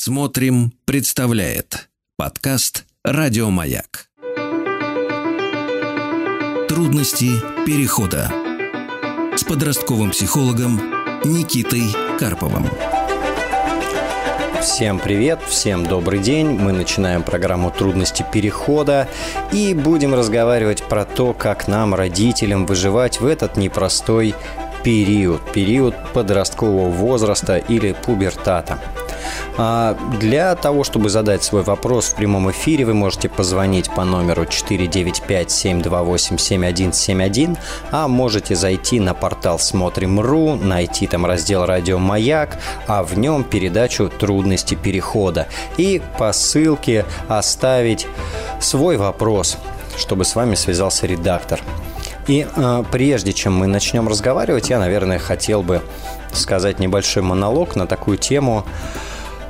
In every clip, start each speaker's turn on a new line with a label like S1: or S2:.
S1: Смотрим, представляет подкаст Радиомаяк. Трудности перехода с подростковым психологом Никитой Карповым.
S2: Всем привет, всем добрый день. Мы начинаем программу «Трудности перехода» и будем разговаривать про то, как нам, родителям, выживать в этот непростой период, период подросткового возраста или пубертата. А для того, чтобы задать свой вопрос в прямом эфире, вы можете позвонить по номеру 495-728-7171, а можете зайти на портал Смотрим.ру, найти там раздел «Радио Маяк», а в нем передачу «Трудности перехода» и по ссылке оставить свой вопрос, чтобы с вами связался редактор. И э, прежде чем мы начнем разговаривать, я, наверное, хотел бы сказать небольшой монолог на такую тему,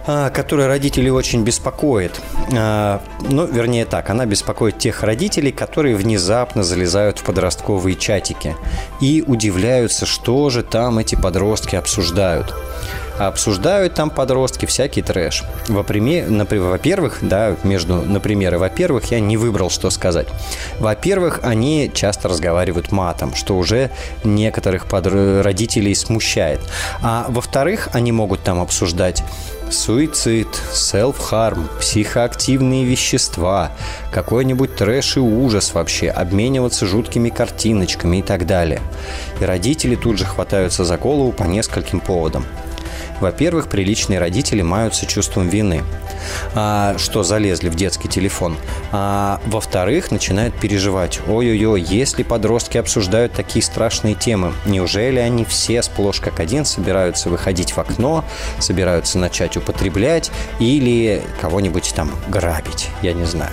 S2: которая родителей очень беспокоит. А, ну, вернее так, она беспокоит тех родителей, которые внезапно залезают в подростковые чатики и удивляются, что же там эти подростки обсуждают обсуждают там подростки всякий трэш. Во-первых, да, между, например, во-первых, я не выбрал, что сказать. Во-первых, они часто разговаривают матом, что уже некоторых подр... родителей смущает. А во-вторых, они могут там обсуждать суицид, селф-харм, психоактивные вещества, какой-нибудь трэш и ужас вообще, обмениваться жуткими картиночками и так далее. И родители тут же хватаются за голову по нескольким поводам. Во-первых, приличные родители маются чувством вины, а, что залезли в детский телефон. А, во-вторых, начинают переживать. Ой-ой-ой, если подростки обсуждают такие страшные темы, неужели они все сплошь как один собираются выходить в окно, собираются начать употреблять или кого-нибудь там грабить? Я не знаю.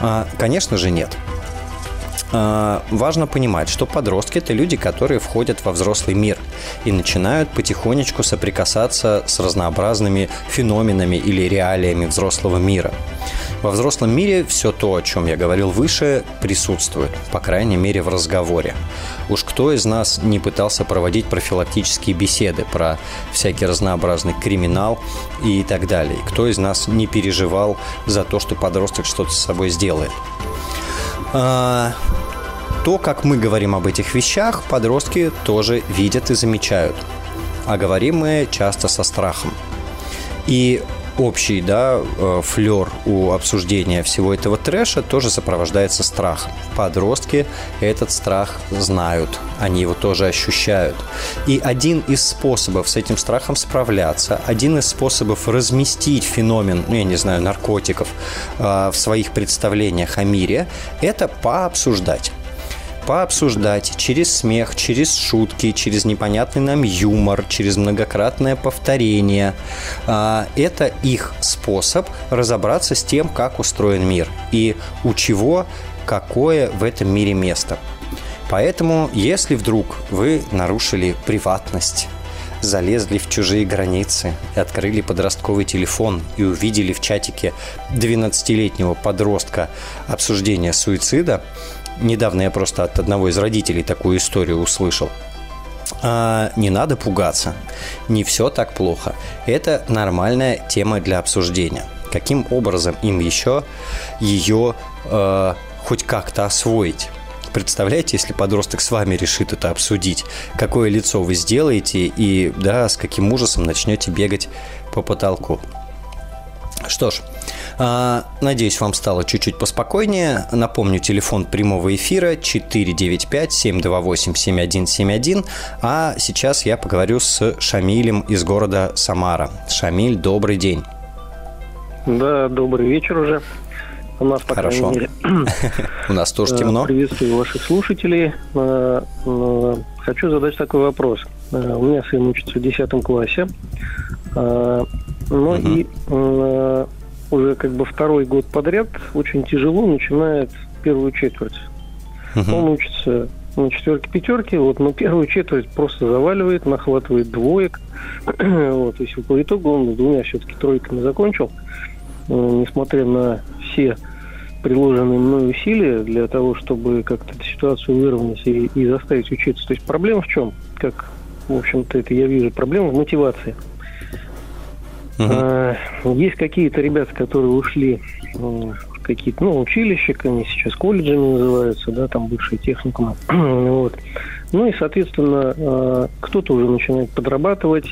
S2: А, конечно же, нет. А, важно понимать, что подростки – это люди, которые входят во взрослый мир и начинают потихонечку соприкасаться с разнообразными феноменами или реалиями взрослого мира. Во взрослом мире все то, о чем я говорил выше, присутствует, по крайней мере в разговоре. Уж кто из нас не пытался проводить профилактические беседы про всякий разнообразный криминал и так далее? Кто из нас не переживал за то, что подросток что-то с собой сделает? А, то, как мы говорим об этих вещах, подростки тоже видят и замечают. А говорим мы часто со страхом. И общий да, э, флер у обсуждения всего этого трэша тоже сопровождается страхом. Подростки этот страх знают, они его тоже ощущают. И один из способов с этим страхом справляться, один из способов разместить феномен, ну, я не знаю, наркотиков э, в своих представлениях о мире, это пообсуждать пообсуждать через смех, через шутки, через непонятный нам юмор, через многократное повторение. А, это их способ разобраться с тем, как устроен мир и у чего какое в этом мире место. Поэтому, если вдруг вы нарушили приватность, залезли в чужие границы, открыли подростковый телефон и увидели в чатике 12-летнего подростка обсуждение суицида, Недавно я просто от одного из родителей такую историю услышал. А, не надо пугаться. Не все так плохо. Это нормальная тема для обсуждения. Каким образом им еще ее э, хоть как-то освоить? Представляете, если подросток с вами решит это обсудить, какое лицо вы сделаете и да, с каким ужасом начнете бегать по потолку. Что ж, надеюсь, вам стало чуть-чуть поспокойнее. Напомню, телефон прямого эфира 495-728-7171. А сейчас я поговорю с Шамилем из города Самара. Шамиль, добрый день.
S3: Да, добрый вечер уже. У нас, по
S2: Хорошо. мере. У нас тоже э, темно.
S3: Приветствую ваших слушателей. Э, э, хочу задать такой вопрос. У меня сын учится в 10 классе. Ну и уже как бы второй год подряд очень тяжело начинает первую четверть. Uh-huh. Он учится на четверке пятерки, вот, но первую четверть просто заваливает, нахватывает двоек. вот, то есть по итогу он с двумя все-таки тройками закончил, э, несмотря на все приложенные мной усилия для того, чтобы как-то эту ситуацию выровнять и, и заставить учиться. То есть проблема в чем? Как, в общем-то, это я вижу, проблема в мотивации. Угу. Есть какие-то ребята, которые ушли в какие-то, ну, училища, они сейчас колледжами называются, да, там бывшие техникумы. вот. Ну и, соответственно, кто-то уже начинает подрабатывать,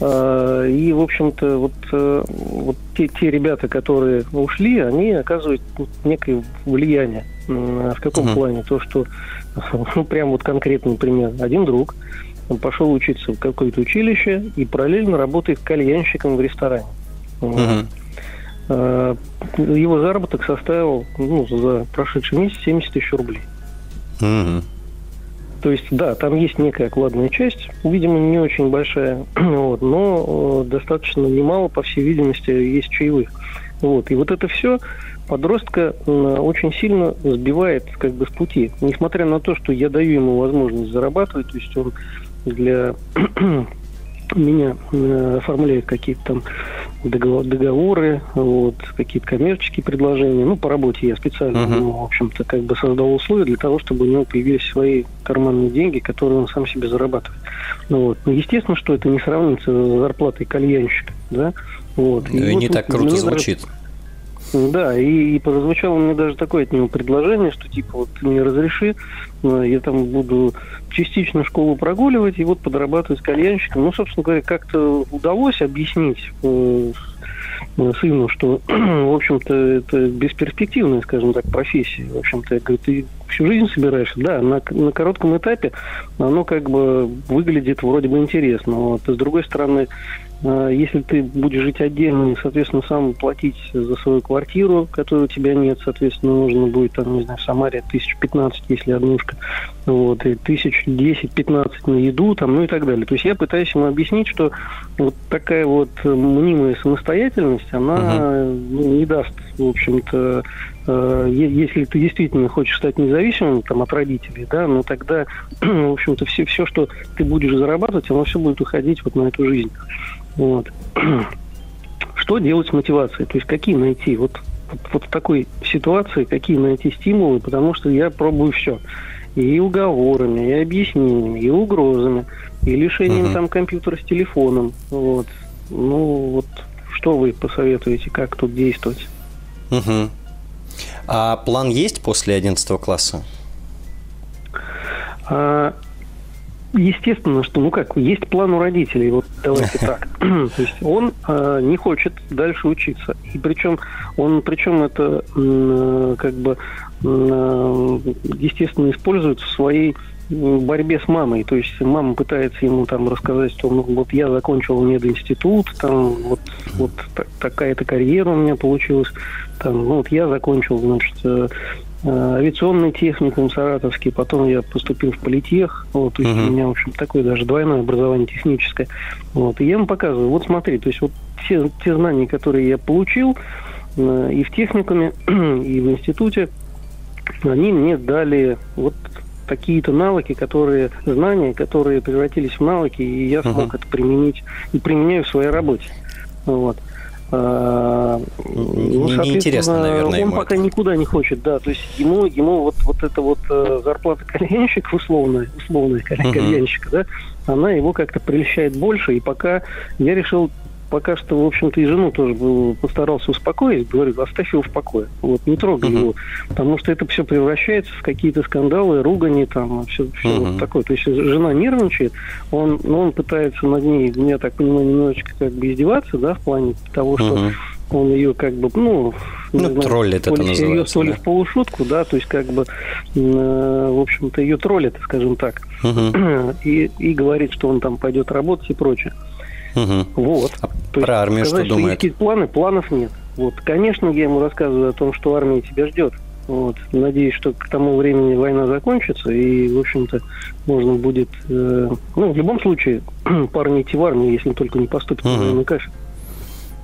S3: и, в общем-то, вот, вот те, те ребята, которые ушли, они оказывают некое влияние. В каком uh-huh. плане? То, что, ну, прям вот конкретный пример. Один друг, он пошел учиться в какое-то училище и параллельно работает кальянщиком в ресторане. Uh-huh. Его заработок составил ну, за прошедший месяц 70 тысяч рублей. Uh-huh. То есть, да, там есть некая окладная часть, видимо, не очень большая, вот, но э, достаточно немало, по всей видимости, есть чаевых. Вот. И вот это все подростка очень сильно сбивает как бы с пути. Несмотря на то, что я даю ему возможность зарабатывать, то есть он для меня э, оформляет какие-то там договоры, вот, какие-то коммерческие предложения. Ну, по работе я специально, uh-huh. ну, в общем-то, как бы создал условия для того, чтобы у него появились свои карманные деньги, которые он сам себе зарабатывает. Ну, вот. Но естественно, что это не сравнится с зарплатой кальянщика, да?
S2: Вот. И, и вот, не так круто звучит. Даже
S3: да, и, и прозвучало мне даже такое от него предложение, что типа вот ты мне разреши, э, я там буду частично школу прогуливать и вот подрабатывать кальянщиком. Ну, собственно говоря, как-то удалось объяснить э, э сыну, что, в общем-то, это бесперспективная, скажем так, профессия. В общем-то, я говорю, ты всю жизнь собираешься? Да, на, на коротком этапе оно как бы выглядит вроде бы интересно. Вот. А с другой стороны, если ты будешь жить отдельно, соответственно, сам платить за свою квартиру, которой у тебя нет, соответственно, нужно будет, там, не знаю, в Самаре тысяч пятнадцать, если однушка, вот, и тысяч десять-пятнадцать на еду, там, ну и так далее. То есть я пытаюсь ему объяснить, что вот такая вот мнимая самостоятельность, она uh-huh. не даст, в общем-то, э, если ты действительно хочешь стать независимым там, от родителей, да, ну тогда, в общем-то, все, все, что ты будешь зарабатывать, оно все будет уходить вот на эту жизнь. Вот. Что делать с мотивацией? То есть какие найти? Вот, вот, вот в такой ситуации какие найти стимулы? Потому что я пробую все. И уговорами, и объяснениями, и угрозами, и лишением uh-huh. там компьютера с телефоном. Вот. Ну, вот что вы посоветуете, как тут действовать?
S2: Угу. А план есть после 11 класса?
S3: А, естественно, что, ну как, есть план у родителей, вот давайте так. То есть он э, не хочет дальше учиться. И причем он, причем это э, как бы э, естественно использует в своей борьбе с мамой. То есть мама пытается ему там рассказать, что ну, вот я закончил мединститут, там вот, вот такая-то карьера у меня получилась, там, ну вот я закончил, значит, э, Э, авиационный техникум саратовский, потом я поступил в политех, вот, то есть uh-huh. у меня, в общем, такое даже двойное образование техническое, вот, и я ему показываю, вот смотри, то есть вот все те знания, которые я получил э, и в техникуме, и в институте, они мне дали вот какие-то навыки, которые, знания, которые превратились в навыки, и я смог uh-huh. это применить и применяю в своей работе. Вот.
S2: Ну, Неинтересно, наверное,
S3: он пока это. никуда не хочет, да. То есть ему, ему вот, вот эта вот э, зарплата кальянщика, условная, условная кальянщика, да, она его как-то прельщает больше. И пока я решил пока что, в общем-то, и жену тоже постарался успокоить. Говорю, оставь его в покое. Вот, не трогай uh-huh. его. Потому что это все превращается в какие-то скандалы, ругани, там, все, все uh-huh. вот такое. То есть жена нервничает, он, ну, он пытается над ней, я так понимаю, немножечко как бы издеваться, да, в плане того, что uh-huh он ее как бы, ну,
S2: ну знаю, троллит это называется.
S3: То ли да. в полушутку, да, то есть как бы, э, в общем-то, ее троллит, скажем так, uh-huh. и, и говорит, что он там пойдет работать и прочее.
S2: Угу. Вот. А То про армию сказать, что думает?
S3: Что есть планы, планов нет. Вот, конечно, я ему рассказываю о том, что армия тебя ждет. Вот. Надеюсь, что к тому времени война закончится, и, в общем-то, можно будет... Э, ну, в любом случае, парни идти в армию, если только не поступит угу. на кафе.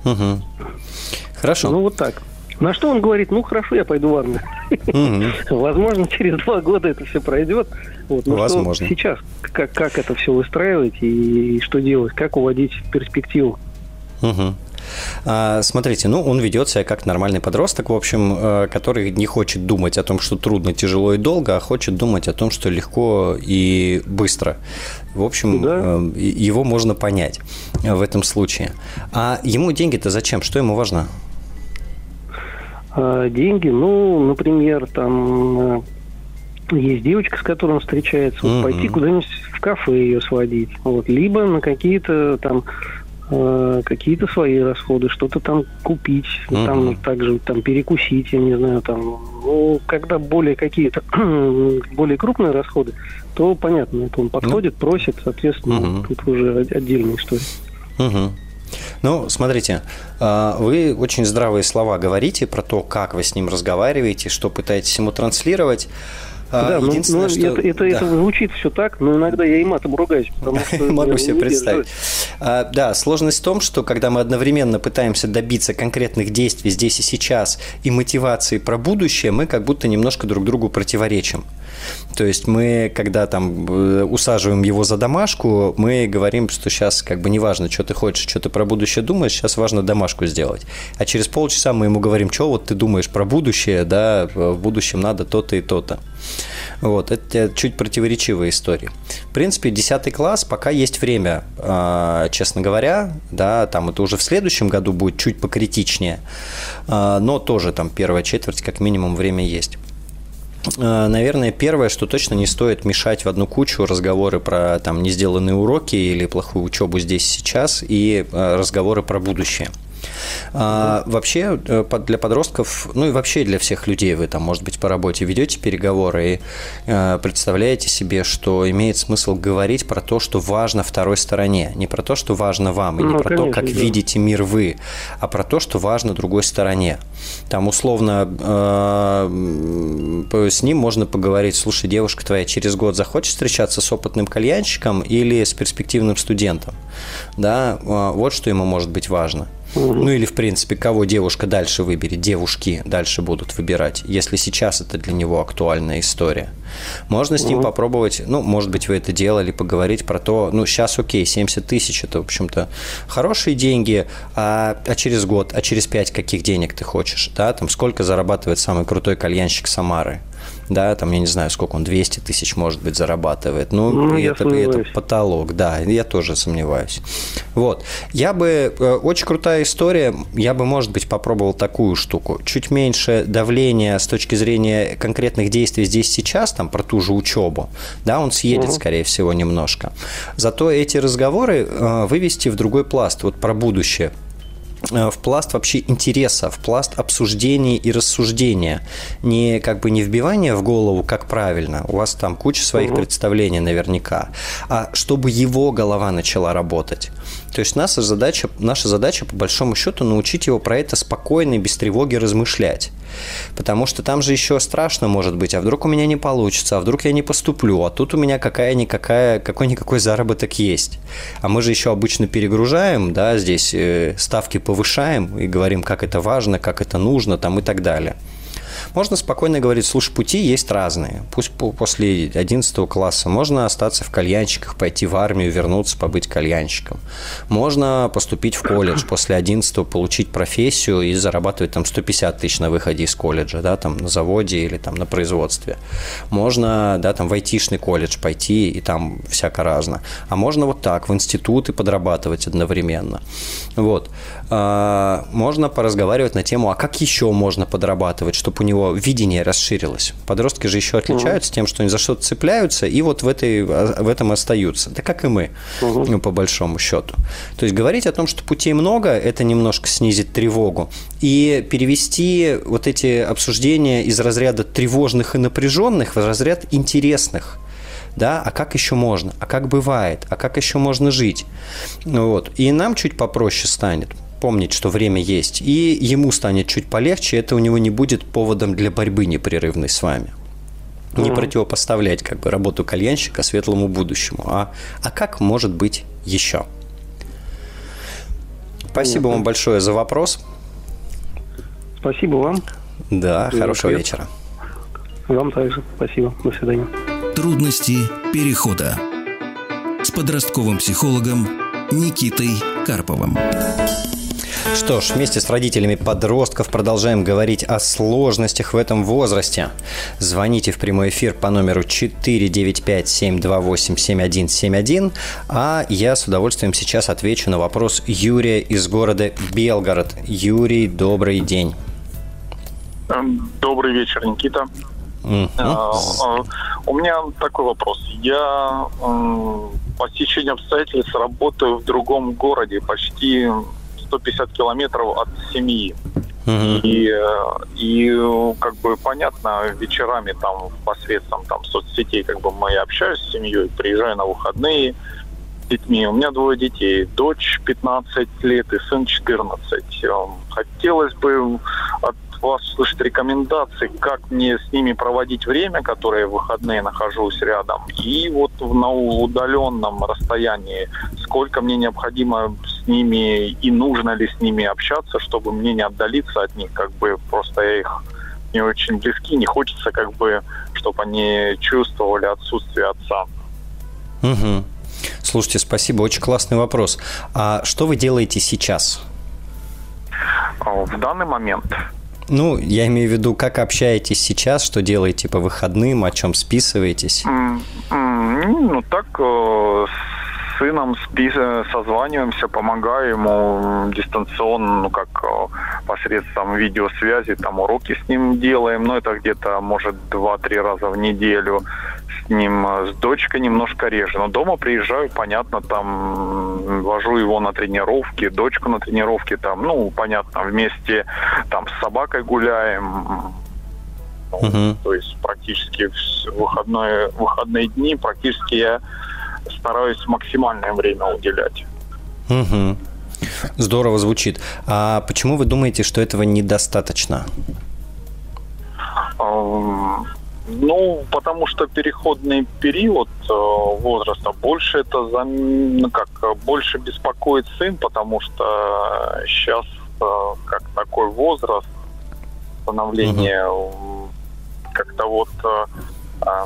S2: Угу. Хорошо.
S3: Ну, вот так. На что он говорит, ну хорошо, я пойду в армию. Угу. Возможно, через два года это все пройдет. Вот, но Возможно. Что сейчас как, как это все выстраивать и, и что делать, как уводить в перспективу.
S2: Угу. А, смотрите, ну, он ведет себя как нормальный подросток, в общем, э, который не хочет думать о том, что трудно, тяжело и долго, а хочет думать о том, что легко и быстро. В общем, да. Э, его можно понять в этом случае. А ему деньги-то зачем? Что ему важно?
S3: А, деньги, ну, например, там э, есть девочка, с которой он встречается, вот mm-hmm. пойти куда-нибудь в кафе ее сводить, вот, либо на какие-то там э, какие-то свои расходы, что-то там купить, mm-hmm. там также там перекусить, я не знаю, там, ну, когда более какие-то более крупные расходы, то понятно, это он подходит, mm-hmm. просит, соответственно, mm-hmm. тут уже отдельная история.
S2: Mm-hmm. Ну, смотрите, а, вы очень здравые слова говорите про то, как вы с ним разговариваете, что пытаетесь ему транслировать.
S3: А, да, ну, Единственное, ну, что... это, это, да. это звучит все так, но иногда я и матом ругаюсь.
S2: Могу себе представить. А, да, сложность в том, что когда мы одновременно пытаемся добиться конкретных действий здесь и сейчас и мотивации про будущее, мы как будто немножко друг другу противоречим. То есть мы, когда там э, усаживаем его за домашку, мы говорим, что сейчас как бы неважно, что ты хочешь, что ты про будущее думаешь, сейчас важно домашку сделать. А через полчаса мы ему говорим, что вот ты думаешь про будущее, да, в будущем надо то-то и то-то. Вот, это чуть противоречивая история. В принципе, 10 класс, пока есть время, а, честно говоря, да, там это уже в следующем году будет чуть покритичнее, а, но тоже там первая четверть как минимум время есть. А, наверное, первое, что точно не стоит мешать в одну кучу разговоры про там не сделанные уроки или плохую учебу здесь сейчас и разговоры про будущее. А, вообще э, для подростков, ну и вообще для всех людей вы там, может быть, по работе ведете переговоры и э, представляете себе, что имеет смысл говорить про то, что важно второй стороне. Не про то, что важно вам, и не ну, про конечно, то, как да. видите мир вы, а про то, что важно другой стороне. Там условно э, с ним можно поговорить, слушай, девушка твоя через год захочет встречаться с опытным кальянщиком или с перспективным студентом. Да, вот что ему может быть важно. Ну или, в принципе, кого девушка дальше выберет, девушки дальше будут выбирать, если сейчас это для него актуальная история. Можно с ним угу. попробовать, ну, может быть, вы это делали, поговорить про то, ну, сейчас окей, 70 тысяч, это, в общем-то, хорошие деньги, а, а через год, а через пять каких денег ты хочешь, да, там, сколько зарабатывает самый крутой кальянщик Самары, да, там, я не знаю, сколько он, 200 тысяч, может быть, зарабатывает. Ну, ну это, это потолок, да, я тоже сомневаюсь. Вот. Я бы, э, очень крутая история, я бы, может быть, попробовал такую штуку. Чуть меньше давления с точки зрения конкретных действий здесь сейчас, там, про ту же учебу, да, он съедет, угу. скорее всего, немножко. Зато эти разговоры э, вывести в другой пласт, вот про будущее, в пласт вообще интереса, в пласт обсуждений и рассуждения. Не как бы не вбивание в голову, как правильно, у вас там куча своих угу. представлений наверняка, а чтобы его голова начала работать. То есть наша задача, наша задача, по большому счету, научить его про это спокойно и без тревоги размышлять. Потому что там же еще страшно может быть, а вдруг у меня не получится, а вдруг я не поступлю, а тут у меня какая-никакая, какой-никакой заработок есть. А мы же еще обычно перегружаем, да, здесь э, ставки повышаем и говорим, как это важно, как это нужно там и так далее. Можно спокойно говорить, слушай, пути есть разные. Пусть после 11 класса можно остаться в кальянщиках, пойти в армию, вернуться, побыть кальянщиком. Можно поступить в колледж, после 11 получить профессию и зарабатывать там 150 тысяч на выходе из колледжа, да, там на заводе или там на производстве. Можно, да, там в айтишный колледж пойти и там всяко разно. А можно вот так, в институт и подрабатывать одновременно. Вот. А, можно поразговаривать на тему, а как еще можно подрабатывать, чтобы у него видение расширилось. Подростки же еще отличаются тем, что они за что-то цепляются и вот в, этой, в этом остаются. Да как и мы, ну, по большому счету. То есть говорить о том, что путей много, это немножко снизит тревогу. И перевести вот эти обсуждения из разряда тревожных и напряженных в разряд интересных да, а как еще можно, а как бывает, а как еще можно жить. Вот. И нам чуть попроще станет помнить, что время есть, и ему станет чуть полегче, это у него не будет поводом для борьбы непрерывной с вами. Не mm-hmm. противопоставлять как бы работу кальянщика светлому будущему, а, а как может быть еще? Спасибо mm-hmm. вам большое за вопрос.
S3: Спасибо вам.
S2: Да, и хорошего привет. вечера.
S3: Вам также. Спасибо. До свидания.
S1: Трудности перехода с подростковым психологом Никитой Карповым.
S2: Что ж, вместе с родителями подростков продолжаем говорить о сложностях в этом возрасте. Звоните в прямой эфир по номеру 495-728-7171, а я с удовольствием сейчас отвечу на вопрос Юрия из города Белгород. Юрий, добрый день.
S4: Эм, добрый вечер, Никита. Uh-huh. У меня такой вопрос. Я по стечению обстоятельств работаю в другом городе, почти 150 километров от семьи. Uh-huh. И, э, и как бы понятно, вечерами там посредством там соцсетей как бы мы общаюсь с семьей, приезжаю на выходные с детьми. У меня двое детей. Дочь 15 лет и сын 14. Хотелось бы от вас слышать рекомендации, как мне с ними проводить время, которое в выходные нахожусь рядом, и вот на удаленном расстоянии, сколько мне необходимо с ними и нужно ли с ними общаться, чтобы мне не отдалиться от них, как бы просто я их не очень близки, не хочется как бы, чтобы они чувствовали отсутствие отца.
S2: Угу. Слушайте, спасибо, очень классный вопрос. А что вы делаете сейчас?
S4: В данный момент
S2: ну, я имею в виду, как общаетесь сейчас, что делаете по выходным, о чем списываетесь?
S4: Ну, так, э, с сыном созваниваемся, помогаю ему дистанционно, ну, как э, посредством видеосвязи, там уроки с ним делаем, но это где-то, может, два-три раза в неделю с ним, э, с дочкой немножко реже. Но дома приезжаю, понятно, там вожу его на тренировки, дочку на тренировки, там, ну, понятно, вместе там с собакой гуляем. Ну, uh То есть практически в выходные, выходные дни практически я стараюсь максимальное время уделять.
S2: Угу. Здорово звучит. А почему вы думаете, что этого недостаточно?
S4: Ну, потому что переходный период э, возраста больше это за, ну, как больше беспокоит сын, потому что сейчас э, как такой возраст становления угу. как-то вот э,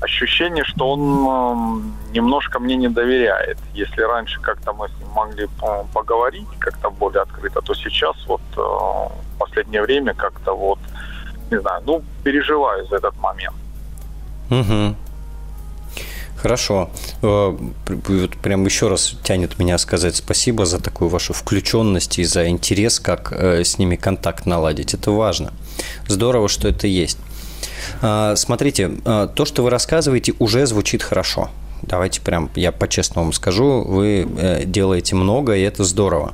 S4: ощущение, что он немножко мне не доверяет. Если раньше как-то мы с ним могли поговорить как-то более открыто, то сейчас вот в последнее время как-то вот не знаю, ну, переживаю за этот момент.
S2: Угу. Хорошо. Э, прям еще раз тянет меня сказать спасибо за такую вашу включенность и за интерес, как э, с ними контакт наладить. Это важно. Здорово, что это есть. А, смотрите, э, то, что вы рассказываете, уже звучит хорошо. Давайте прям, я по-честному скажу, вы делаете много, и это здорово.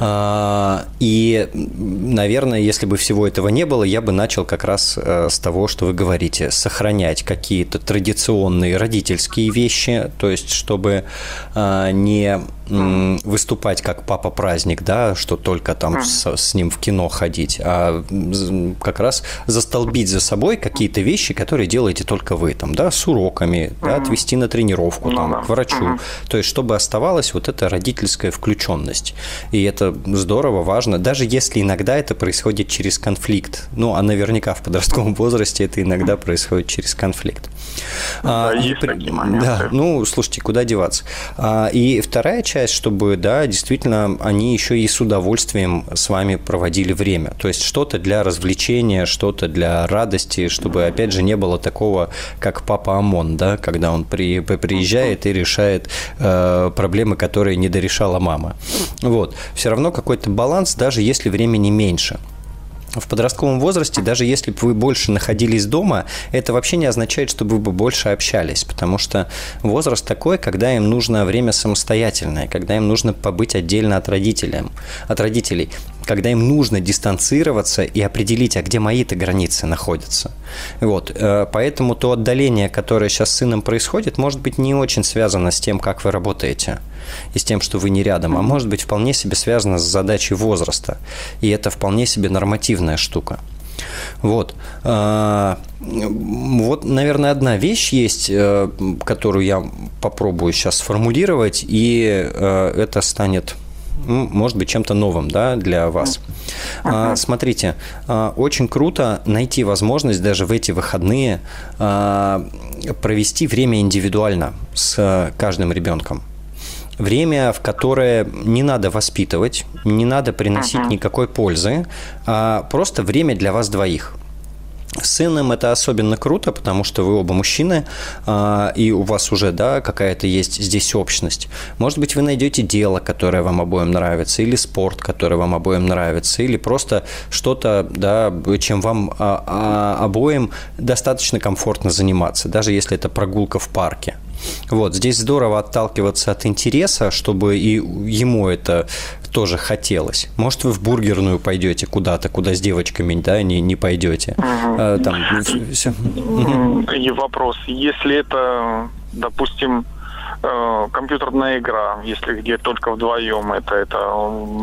S2: А, и, наверное, если бы всего этого не было, я бы начал как раз э, с того, что вы говорите, сохранять какие-то традиционные родительские вещи, то есть чтобы а, не выступать как папа праздник, да, что только там с, с ним в кино ходить, а как раз застолбить за собой какие-то вещи, которые делаете только вы, там, да, с уроками, да, отвести на тренировку, ну там, к врачу. То есть, чтобы оставалась вот эта родительская включенность. И это здорово, важно, даже если иногда это происходит через конфликт. Ну, а наверняка в подростковом возрасте это иногда происходит через конфликт.
S4: Да, а, есть и, такие моменты.
S2: Да, ну, слушайте, куда деваться. А, и вторая часть, чтобы, да, действительно, они еще и с удовольствием с вами проводили время. То есть что-то для развлечения, что-то для радости, чтобы, опять же, не было такого, как папа ОМОН, да, когда он при, приезжает и решает э, проблемы, которые не дорешала мама. Вот. Все равно какой-то баланс, даже если времени меньше в подростковом возрасте, даже если бы вы больше находились дома, это вообще не означает, что вы бы больше общались, потому что возраст такой, когда им нужно время самостоятельное, когда им нужно побыть отдельно от родителей, от родителей когда им нужно дистанцироваться и определить, а где мои-то границы находятся. Вот. Э, поэтому то отдаление, которое сейчас с сыном происходит, может быть не очень связано с тем, как вы работаете и с тем, что вы не рядом, а может быть вполне себе связано с задачей возраста. И это вполне себе нормативная штука. Вот. Э, вот, наверное, одна вещь есть, э, которую я попробую сейчас сформулировать, и это станет ну, может быть, чем-то новым да, для вас. Uh-huh. Смотрите, а, очень круто найти возможность даже в эти выходные а, провести время индивидуально с каждым ребенком. Время, в которое не надо воспитывать, не надо приносить uh-huh. никакой пользы, а просто время для вас двоих. С сыном это особенно круто, потому что вы оба мужчины, а, и у вас уже да, какая-то есть здесь общность. Может быть, вы найдете дело, которое вам обоим нравится, или спорт, который вам обоим нравится, или просто что-то, да, чем вам а, а, обоим достаточно комфортно заниматься, даже если это прогулка в парке. Вот, здесь здорово отталкиваться от интереса, чтобы и ему это тоже хотелось. Может, вы в бургерную пойдете куда-то, куда с девочками, да, не, не пойдете. А, там,
S4: все. И вопрос, если это, допустим, э, компьютерная игра, если где только вдвоем, это, это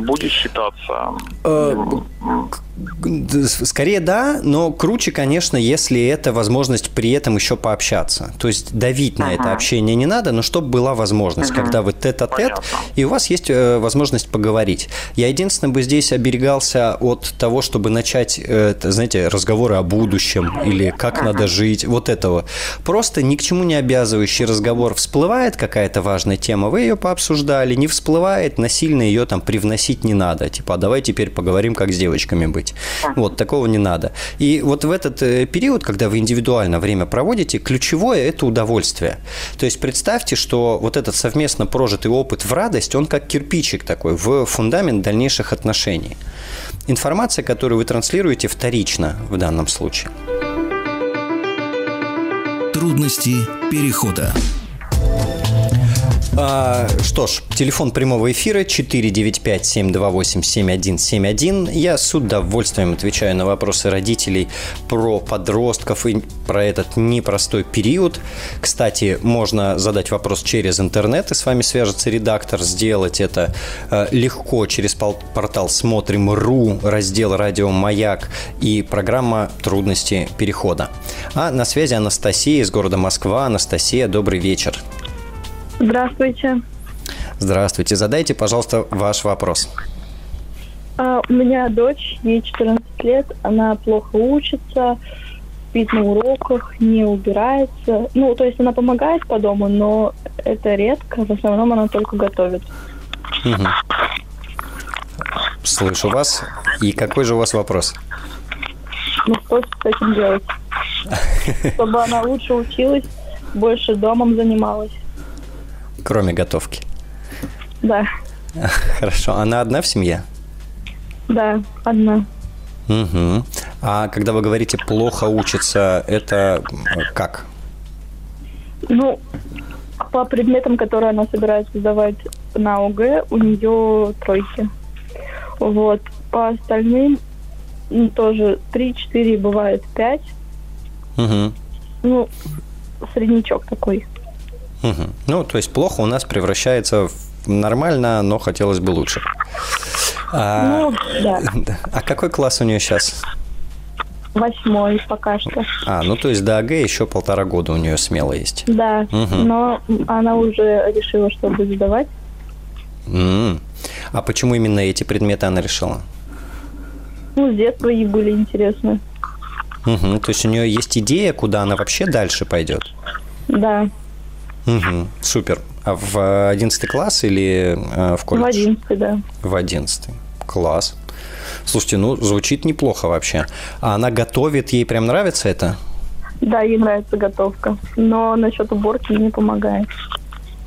S4: будет считаться?
S2: Скорее да, но круче, конечно, если это возможность при этом еще пообщаться. То есть давить на uh-huh. это общение не надо, но чтобы была возможность, uh-huh. когда вы тет-а-тет, и у вас есть э, возможность поговорить. Я единственное бы здесь оберегался от того, чтобы начать, э, знаете, разговоры о будущем или как uh-huh. надо жить, вот этого. Просто ни к чему не обязывающий разговор всплывает какая-то важная тема, вы ее пообсуждали, не всплывает, насильно ее там привносить не надо. Типа, а давай теперь поговорим, как с девочками быть. Вот, такого не надо. И вот в этот э, период, когда вы индивидуально время проводите, ключевое – это удовольствие. То есть представьте, что вот этот совместно прожитый опыт в радость, он как кирпичик такой в фундамент дальнейших отношений. Информация, которую вы транслируете, вторична в данном случае.
S1: Трудности перехода.
S2: А, что ж, телефон прямого эфира 495-728-7171. Я с удовольствием отвечаю на вопросы родителей про подростков и про этот непростой период. Кстати, можно задать вопрос через интернет, и с вами свяжется редактор. Сделать это э, легко через портал «Смотрим.ру», раздел «Радио Маяк» и программа «Трудности перехода». А на связи Анастасия из города Москва. Анастасия, добрый вечер.
S5: Здравствуйте.
S2: Здравствуйте. Задайте, пожалуйста, ваш вопрос.
S5: А, у меня дочь, ей 14 лет, она плохо учится, спит на уроках, не убирается. Ну, то есть она помогает по дому, но это редко. В основном она только готовит. Угу.
S2: Слышу вас. И какой же у вас вопрос?
S5: Ну, что с этим делать? Чтобы она лучше училась, больше домом занималась.
S2: Кроме готовки?
S5: Да.
S2: Хорошо. Она одна в семье?
S5: Да, одна.
S2: Угу. А когда вы говорите плохо учится, это как?
S5: Ну, по предметам, которые она собирается сдавать на ОГЭ, у нее тройки. Вот. По остальным ну, тоже 3-4, бывает 5. Угу. Ну, среднячок такой.
S2: Угу. Ну, то есть плохо у нас превращается в нормально, но хотелось бы лучше. А, ну, да. А какой класс у нее сейчас?
S5: Восьмой пока что.
S2: А, ну то есть до АГ еще полтора года у нее смело есть.
S5: Да, угу. но она уже решила, что будет сдавать.
S2: Mm. А почему именно эти предметы она решила?
S5: Ну, с детства ей были интересны.
S2: Угу. То есть у нее есть идея, куда она вообще дальше пойдет?
S5: Да.
S2: Угу, супер. А в 11 класс или э, в колледж?
S5: В 11, да.
S2: В 11. Класс. Слушайте, ну, звучит неплохо вообще. А она готовит, ей прям нравится это?
S5: Да, ей нравится готовка. Но насчет уборки не помогает.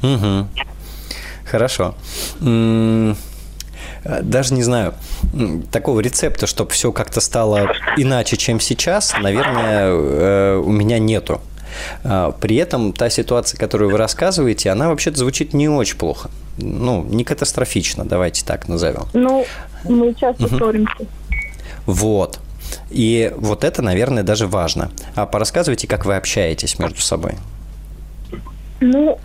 S2: Угу. Хорошо. Даже не знаю, такого рецепта, чтобы все как-то стало иначе, чем сейчас, наверное, э, у меня нету. А, при этом та ситуация, которую вы рассказываете, она вообще-то звучит не очень плохо. Ну, не катастрофично, давайте так назовем.
S5: Ну, мы часто угу. ссоримся.
S2: Вот. И вот это, наверное, даже важно. А порассказывайте, как вы общаетесь между собой.
S5: Ну,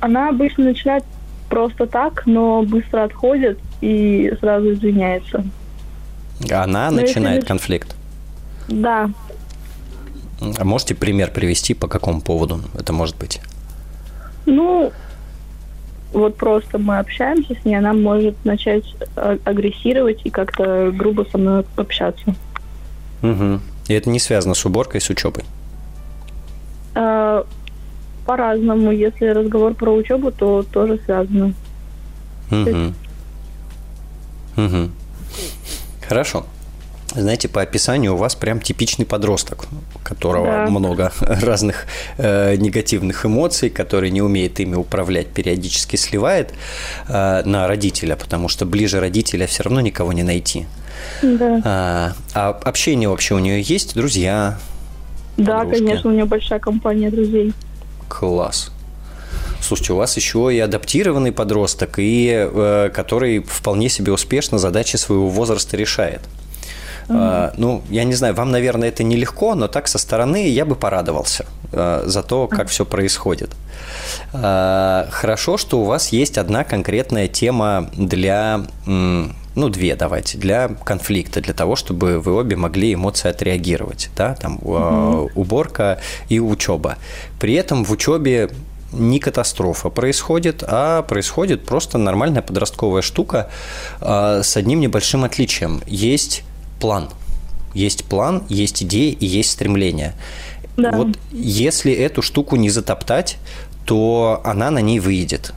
S5: она обычно начинает просто так, но быстро отходит и сразу извиняется.
S2: Она но начинает если... конфликт?
S5: Да,
S2: а можете пример привести, по какому поводу это может быть?
S5: Ну, вот просто мы общаемся с ней, она может начать а, агрессировать и как-то грубо со мной общаться.
S2: Угу. И это не связано с уборкой, с учебой?
S5: А, по-разному. Если разговор про учебу, то тоже связано.
S2: Угу. Угу. Хорошо. Знаете, по описанию у вас прям типичный подросток, у которого да. много разных э, негативных эмоций, который не умеет ими управлять, периодически сливает э, на родителя, потому что ближе родителя все равно никого не найти. Да. А, а общение вообще у нее есть, друзья?
S5: Да, подружки? конечно, у нее большая компания друзей.
S2: Класс. Слушайте, у вас еще и адаптированный подросток, и э, который вполне себе успешно задачи своего возраста решает. Uh-huh. Ну, я не знаю, вам, наверное, это нелегко, но так со стороны я бы порадовался э, за то, как все происходит. Э, хорошо, что у вас есть одна конкретная тема для, ну, две давайте, для конфликта, для того, чтобы вы обе могли эмоции отреагировать, да, там uh-huh. уборка и учеба. При этом в учебе не катастрофа происходит, а происходит просто нормальная подростковая штука с одним небольшим отличием. Есть план. Есть план, есть идеи и есть стремление. Да. Вот если эту штуку не затоптать, то она на ней выйдет.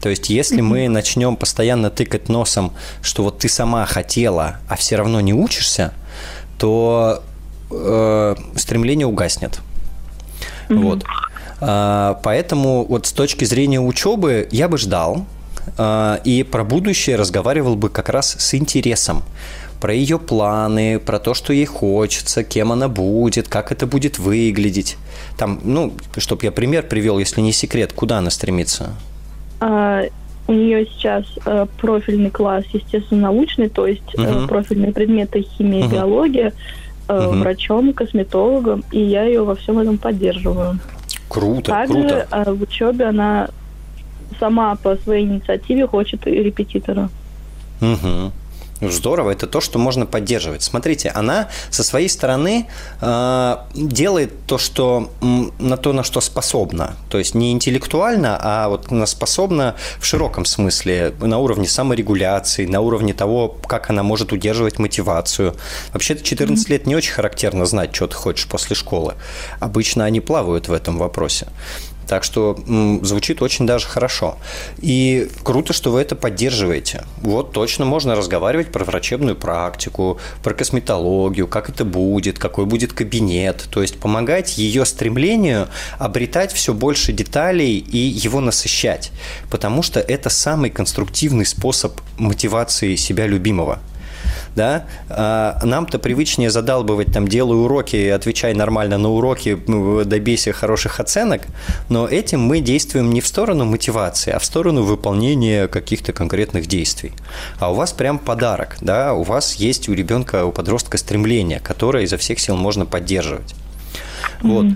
S2: То есть, если мы начнем постоянно тыкать носом, что вот ты сама хотела, а все равно не учишься, то э, стремление угаснет. Mm-hmm. Вот. А, поэтому вот с точки зрения учебы я бы ждал а, и про будущее разговаривал бы как раз с интересом про ее планы, про то, что ей хочется, кем она будет, как это будет выглядеть. Там, ну, чтобы я пример привел, если не секрет, куда она стремится?
S5: А, у нее сейчас э, профильный класс, естественно, научный, то есть uh-huh. э, профильные предметы химия, uh-huh. биология, э, uh-huh. врачом, косметологом, и я ее во всем этом поддерживаю.
S2: Круто,
S5: Также,
S2: круто.
S5: Э, в учебе она сама по своей инициативе хочет репетитора.
S2: Угу. Здорово, это то, что можно поддерживать. Смотрите, она со своей стороны э, делает то, что на то, на что способна. То есть не интеллектуально, а вот она способна в широком смысле, на уровне саморегуляции, на уровне того, как она может удерживать мотивацию. Вообще-то 14 лет не очень характерно знать, что ты хочешь после школы. Обычно они плавают в этом вопросе. Так что звучит очень даже хорошо. И круто, что вы это поддерживаете. Вот точно можно разговаривать про врачебную практику, про косметологию, как это будет, какой будет кабинет. То есть помогать ее стремлению обретать все больше деталей и его насыщать. Потому что это самый конструктивный способ мотивации себя любимого да, а нам-то привычнее задалбывать, там, делай уроки, отвечай нормально на уроки, добейся хороших оценок, но этим мы действуем не в сторону мотивации, а в сторону выполнения каких-то конкретных действий. А у вас прям подарок, да, у вас есть у ребенка, у подростка стремление, которое изо всех сил можно поддерживать. Вот.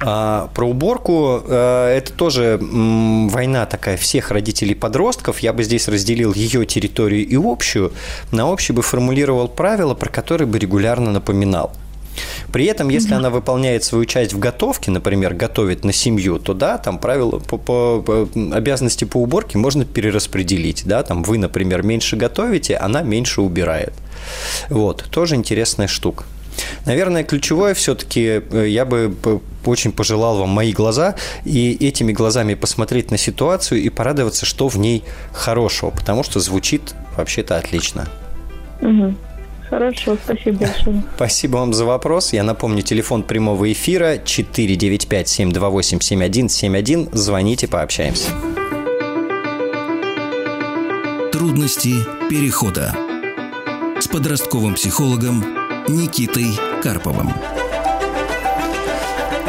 S2: А, про уборку а, это тоже м, война такая всех родителей подростков. Я бы здесь разделил ее территорию и общую. На общей бы формулировал правила, про которые бы регулярно напоминал. При этом, если mm-hmm. она выполняет свою часть в готовке, например, готовит на семью, то да, там правила по, по, по обязанности по уборке можно перераспределить, да, там вы, например, меньше готовите, она меньше убирает. Вот, тоже интересная штука. Наверное, ключевое все-таки э, я бы очень пожелал вам мои глаза и этими глазами посмотреть на ситуацию и порадоваться, что в ней хорошего, потому что звучит вообще-то отлично.
S5: Угу. Хорошо, спасибо большое.
S2: Спасибо вам за вопрос. Я напомню, телефон прямого эфира 495-728-7171. Звоните, пообщаемся.
S1: Трудности перехода с подростковым психологом Никитой Карповым.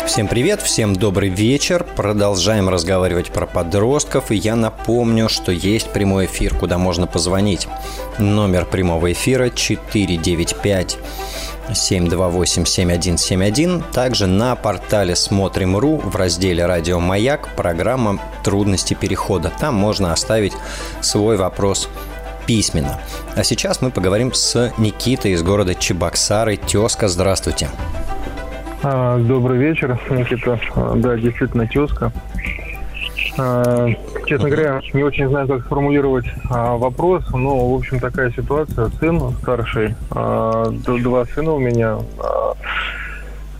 S2: Всем привет, всем добрый вечер. Продолжаем разговаривать про подростков. И я напомню, что есть прямой эфир, куда можно позвонить. Номер прямого эфира 495 728-7171. Также на портале Смотрим.ру в разделе «Радио Маяк» программа «Трудности перехода». Там можно оставить свой вопрос письменно. А сейчас мы поговорим с Никитой из города Чебоксары. Тезка, здравствуйте.
S6: А, добрый вечер, Никита. А, да, действительно, тезка. А, честно говоря, не очень знаю, как сформулировать вопрос, но, в общем, такая ситуация. Сын старший, два сына у меня,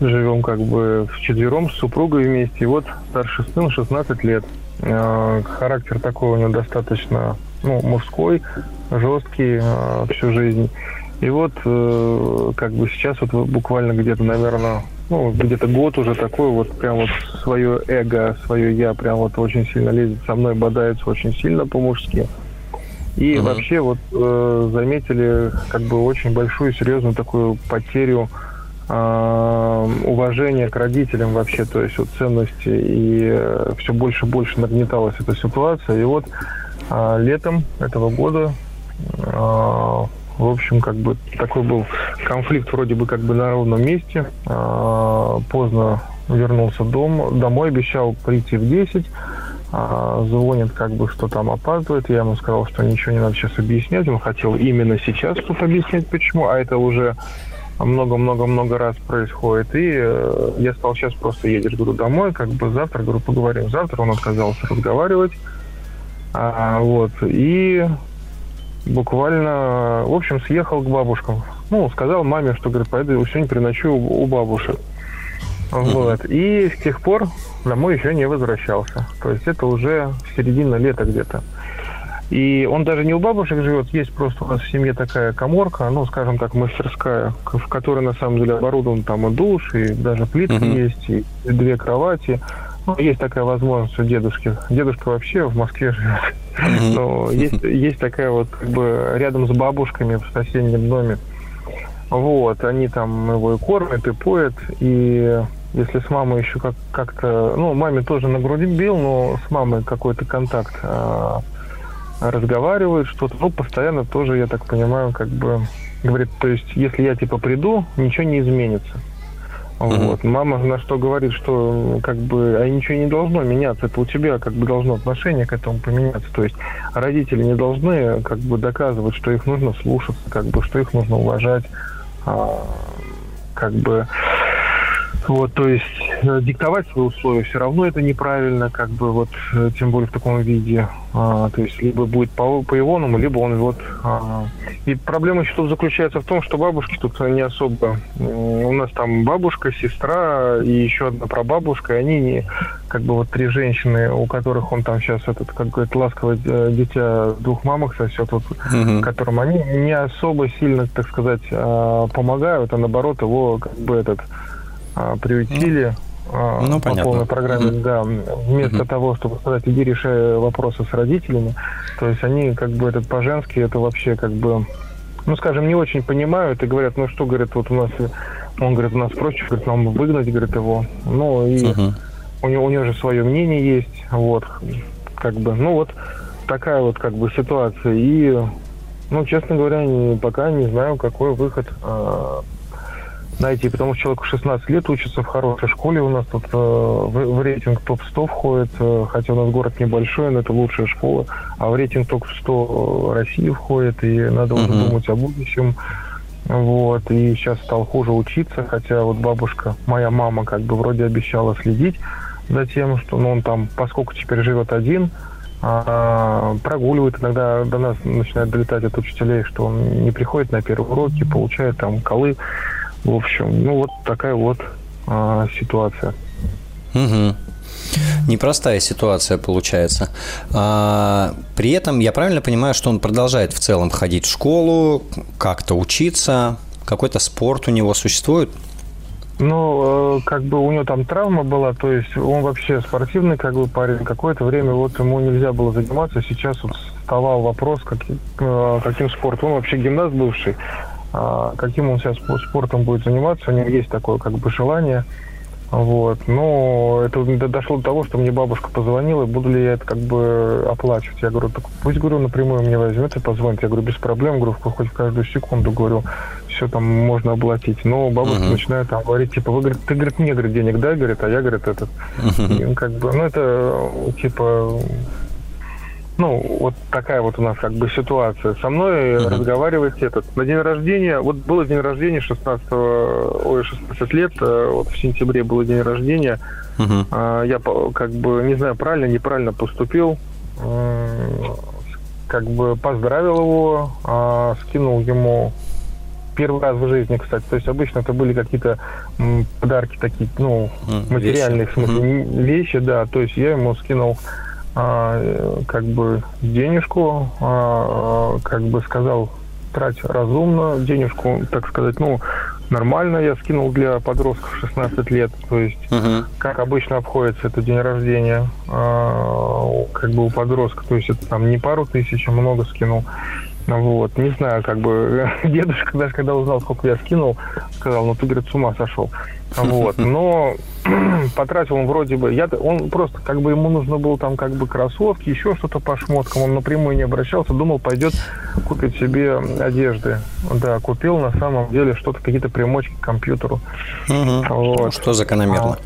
S6: живем как бы в четвером с супругой вместе. И вот старший сын 16 лет. Характер такой у него достаточно ну, мужской, жесткий э, всю жизнь. И вот э, как бы сейчас вот буквально где-то, наверное, ну, где-то год уже такой вот прям вот свое эго, свое я прям вот очень сильно лезет со мной, бодается очень сильно по-мужски. И uh-huh. вообще вот э, заметили как бы очень большую серьезную такую потерю э, уважения к родителям вообще, то есть вот ценности и э, все больше и больше нагнеталась эта ситуация. И вот э, летом этого года в общем, как бы такой был конфликт вроде бы как бы на ровном месте. А, поздно вернулся дом, домой, обещал прийти в 10. А, звонит, как бы, что там опаздывает. Я ему сказал, что ничего не надо сейчас объяснять. Он хотел именно сейчас тут объяснять, почему. А это уже много-много-много раз происходит. И э, я сказал, сейчас просто едешь, говорю, домой, как бы завтра, говорю, поговорим. Завтра он отказался разговаривать. А, вот. И буквально, в общем, съехал к бабушкам. Ну, сказал маме, что, говорит, пойду сегодня переночую у бабушек. Вот. И с тех пор домой еще не возвращался. То есть это уже середина лета где-то. И он даже не у бабушек живет, есть просто у нас в семье такая коморка, ну, скажем так, мастерская, в которой на самом деле оборудован там и душ, и даже плитка uh-huh. есть, и две кровати. Ну, есть такая возможность у дедушки. Дедушка вообще в Москве живет. Mm-hmm. Но есть, есть такая вот как бы рядом с бабушками в соседнем доме. Вот, они там его и кормят, и поят, и если с мамой еще как- как-то... Ну, маме тоже на груди бил, но с мамой какой-то контакт а, разговаривают, что-то, ну, постоянно тоже, я так понимаю, как бы говорит, то есть, если я, типа, приду, ничего не изменится. Вот. Мама на что говорит, что как бы а ничего не должно меняться. Это у тебя как бы должно отношение к этому поменяться. То есть родители не должны как бы доказывать, что их нужно слушаться, как бы, что их нужно уважать. А, как бы вот, то есть э, диктовать свои условия все равно это неправильно, как бы вот, э, тем более в таком виде. А, то есть либо будет по, по Ивоному, либо он вот... А, и проблема еще тут заключается в том, что бабушки тут не особо... У нас там бабушка, сестра и еще одна прабабушка, и они не, как бы вот три женщины, у которых он там сейчас этот, как говорит, ласковое э, дитя двух мамах сосет, вот, угу. которым они не особо сильно, так сказать, а, помогают, а наоборот его как бы этот приютили а, ну, по понятно. полной программе, mm-hmm. да, вместо mm-hmm. того, чтобы сказать, иди решай вопросы с родителями, то есть они как бы этот по-женски, это вообще как бы, ну, скажем, не очень понимают и говорят, ну что, говорит, вот у нас, он говорит, у нас проще, говорит, нам выгнать, говорит, его, ну, и uh-huh. у, него, у него же свое мнение есть, вот, как бы, ну, вот такая вот как бы ситуация, и, ну, честно говоря, пока не знаю, какой выход а, найти, потому что человеку 16 лет учится в хорошей школе, у нас тут э, в, в рейтинг топ-100 входит, э, хотя у нас город небольшой, но это лучшая школа, а в рейтинг топ-100 России входит, и надо uh-huh. уже думать о будущем. Вот, и сейчас стал хуже учиться, хотя вот бабушка, моя мама, как бы вроде обещала следить за тем, что ну, он там, поскольку теперь живет один, а, прогуливает, иногда до нас начинает долетать от учителей, что он не приходит на первые уроки, получает там колы в общем, ну вот такая вот а, ситуация.
S2: Угу. Непростая ситуация получается. А, при этом я правильно понимаю, что он продолжает в целом ходить в школу, как-то учиться, какой-то спорт у него существует?
S6: Ну, э, как бы у него там травма была, то есть он вообще спортивный как бы парень. Какое-то время вот ему нельзя было заниматься. Сейчас вот вставал вопрос, как, э, каким спортом. Он вообще гимнаст бывший. А, каким он сейчас спортом будет заниматься, у него есть такое как бы желание. Вот. Но это дошло до того, что мне бабушка позвонила, буду ли я это как бы оплачивать. Я говорю, так пусть, говорю, напрямую мне возьмет и позвонит. Я говорю, без проблем, говорю, хоть в каждую секунду, говорю, все там можно оплатить. Но бабушка uh-huh. начинает там говорить, типа, вы, говорит, ты, говорит, мне, говорит, денег дай, говорит, а я, говорит, этот. Uh-huh. И, как бы, ну, это, типа, ну, вот такая вот у нас как бы ситуация. Со мной uh-huh. разговаривает этот. На день рождения, вот было день рождения 16, ой, 16 лет, э, вот в сентябре был день рождения. Uh-huh. Я как бы, не знаю, правильно, неправильно поступил. Как бы поздравил его, а, скинул ему первый раз в жизни, кстати. То есть обычно это были какие-то подарки такие, ну, материальные, вещи. в смысле, uh-huh. вещи, да. То есть я ему скинул как бы денежку, а, как бы сказал, трать разумно денежку, так сказать, ну, нормально я скинул для подростков 16 лет, то есть, uh-huh. как обычно обходится это день рождения, э, как бы у подростка, то есть это там не пару тысяч, а много скинул. Вот, не знаю, как бы дедушка даже когда узнал, сколько я скинул, сказал, ну ты, говорит, с ума сошел. Вот, но потратил он вроде бы, я, он просто, как бы ему нужно было там как бы кроссовки, еще что-то по шмоткам, он напрямую не обращался, думал, пойдет купить себе одежды. Да, купил на самом деле что-то, какие-то примочки к компьютеру.
S2: Угу. Вот. Что закономерно.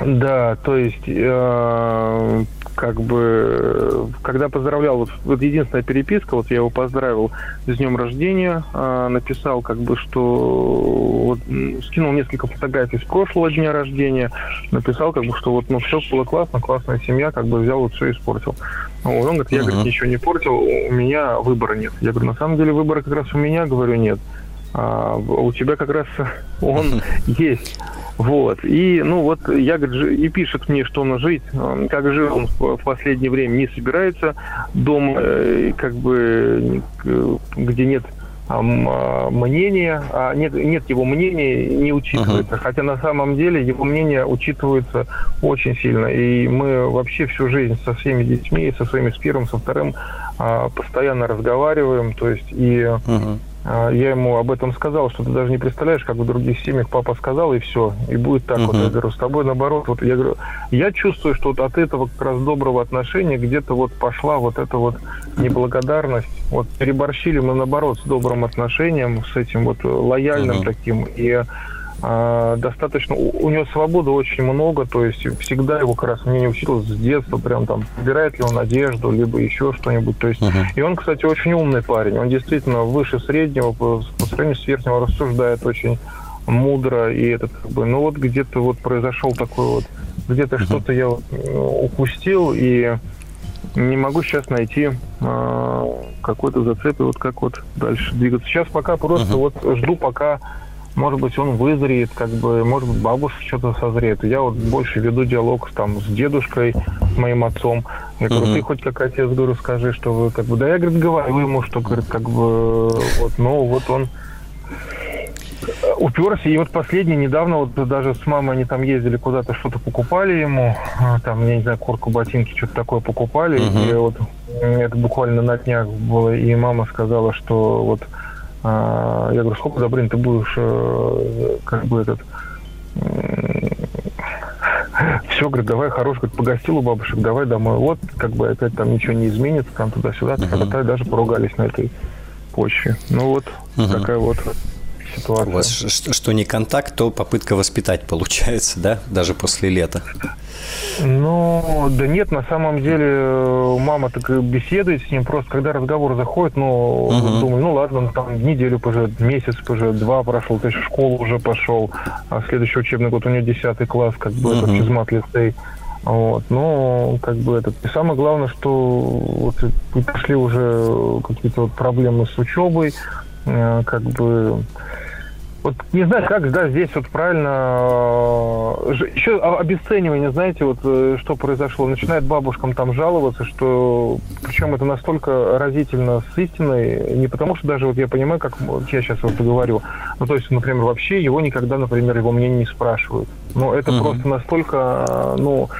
S6: А, да, то есть э, как бы, когда поздравлял, вот, вот единственная переписка, вот я его поздравил с днем рождения, э, написал, как бы, что вот, скинул несколько фотографий с прошлого дня рождения, написал, как бы, что вот, ну, все было классно, классная семья, как бы взял вот все испортил. Вот, он говорит, я, uh-huh. говорит, ничего не портил, у меня выбора нет. Я говорю, на самом деле выбора как раз у меня, говорю, нет. А у тебя как раз он есть. Вот. И, ну, вот я, говорит, и пишет мне, что он жить, как жил он в последнее время, не собирается дома, э, как бы, где нет а, мнения, а нет, нет его мнения, не учитывается. Uh-huh. Хотя на самом деле его мнение учитывается очень сильно. И мы вообще всю жизнь со всеми детьми, со своими с первым, со вторым а, постоянно разговариваем. То есть и uh-huh я ему об этом сказал, что ты даже не представляешь, как в других семьях папа сказал, и все, и будет так. Uh-huh. Вот я говорю, с тобой наоборот. Вот я говорю, я чувствую, что вот от этого как раз доброго отношения где-то вот пошла вот эта вот неблагодарность. Вот переборщили мы наоборот с добрым отношением, с этим вот лояльным uh-huh. таким. И а, достаточно, у, у него свободы очень много, то есть всегда его как раз мне не учил с детства, прям там, собирает ли он одежду, либо еще что-нибудь, то есть, uh-huh. и он, кстати, очень умный парень, он действительно выше среднего, по, по сравнению с верхним рассуждает очень мудро, и этот, как бы, ну вот где-то вот произошел такой вот, где-то uh-huh. что-то я вот, упустил, и не могу сейчас найти э, какой-то зацеп, и вот как вот дальше двигаться. Сейчас пока просто uh-huh. вот жду, пока может быть, он вызреет, как бы, может быть, бабушка что-то созреет. Я вот больше веду диалог там с дедушкой, с моим отцом. Я говорю, ты хоть как отец, говорю, скажи, что вы, как бы, да я, говорит, говорю ему, что, говорит, как бы, вот, ну, вот он уперся. И вот последний недавно, вот даже с мамой они там ездили куда-то, что-то покупали ему, там, я не знаю, куртку, ботинки, что-то такое покупали. Uh-huh. И вот это буквально на днях было, и мама сказала, что вот я говорю, сколько, Добрын, ты будешь э, как бы этот... Все, говорит, давай хорош, говорит, погостил у бабушек, давай домой. Вот, как бы опять там ничего не изменится, там туда-сюда. Uh-huh. Тогда даже поругались на этой почве. Ну вот, uh-huh. такая вот ситуация.
S2: У вас что не контакт, то попытка воспитать получается, да, даже после лета?
S6: Ну, да нет, на самом деле э, мама так беседует с ним, просто когда разговор заходит, ну, угу. думаю, ну ладно, ну, там неделю поживет, месяц поживет, два прошел, то есть в школу уже пошел, а следующий учебный год у него 10 класс, как бы, угу. это физмат лицей. Вот, но как бы это. И самое главное, что вот пошли уже какие-то вот проблемы с учебой, э, как бы вот не знаю, как да, здесь вот правильно... Э, Еще обесценивание, знаете, вот э, что произошло. Начинает бабушкам там жаловаться, что... Причем это настолько разительно с истиной, не потому что даже вот я понимаю, как я сейчас вот говорю, ну то есть, например, вообще его никогда, например, его мнение не спрашивают. Но это угу. просто настолько, ну,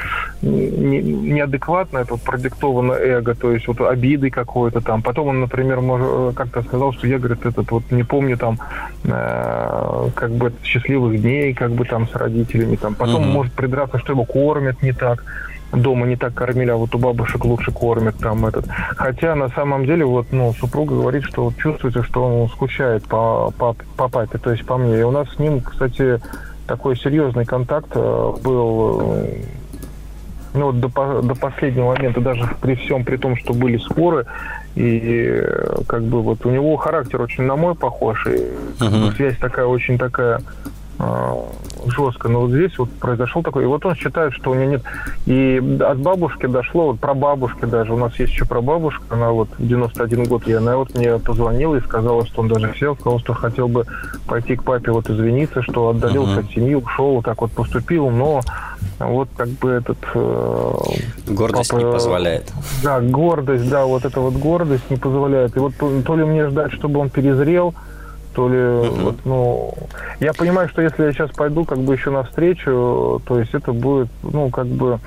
S6: не, неадекватно, это вот продиктовано эго, то есть вот обидой какой-то там. Потом он, например, может, э, как-то сказал, что я, говорит, этот вот не помню там э, как бы счастливых дней, как бы там с родителями там. Потом угу. может придраться, что его кормят не так дома не так кормили, а вот у бабушек лучше кормят там этот. Хотя на самом деле вот, ну, супруга говорит, что вот чувствуется, что он скучает по, по, по папе, то есть по мне. И у нас с ним, кстати, такой серьезный контакт э, был э, ну, до, до последнего момента, даже при всем при том, что были споры, и как бы вот у него характер очень на мой похож, и uh-huh. связь такая очень такая э, жестко. Но вот здесь вот произошел такой, и вот он считает, что у него нет. И от бабушки дошло, вот про бабушки даже, у нас есть еще про бабушку, она вот в 91 год, и она вот мне позвонила и сказала, что он даже сел, сказал, что хотел бы пойти к папе вот извиниться, что отдалился uh-huh. от семьи, ушел, вот так вот поступил, но Вот как бы этот... Э,
S2: гордость папа, не позволяет.
S6: Да, гордость, да, вот эта вот гордость не позволяет. И вот то ли мне ждать, чтобы он перезрел, то ли uh-huh. вот, ну, я понимаю, что если я сейчас пойду как бы еще навстречу, то есть это будет, ну, как бы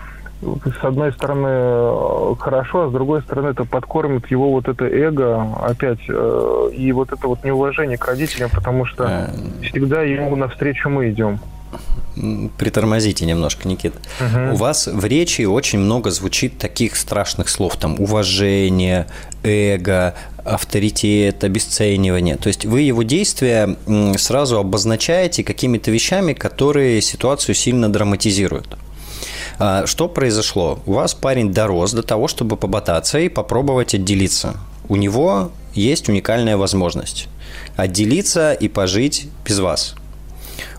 S6: с одной стороны э, хорошо, а с другой стороны это подкормит его вот это эго опять э, и вот это вот неуважение к родителям, потому что а... всегда ему навстречу мы идем.
S2: Притормозите немножко, Никит. Угу. У вас в речи очень много звучит таких страшных слов, там уважение, эго, авторитет, обесценивание. То есть вы его действия сразу обозначаете какими-то вещами, которые ситуацию сильно драматизируют. А, что произошло? У вас парень дорос до того, чтобы поботаться и попробовать отделиться. У него есть уникальная возможность отделиться и пожить без вас.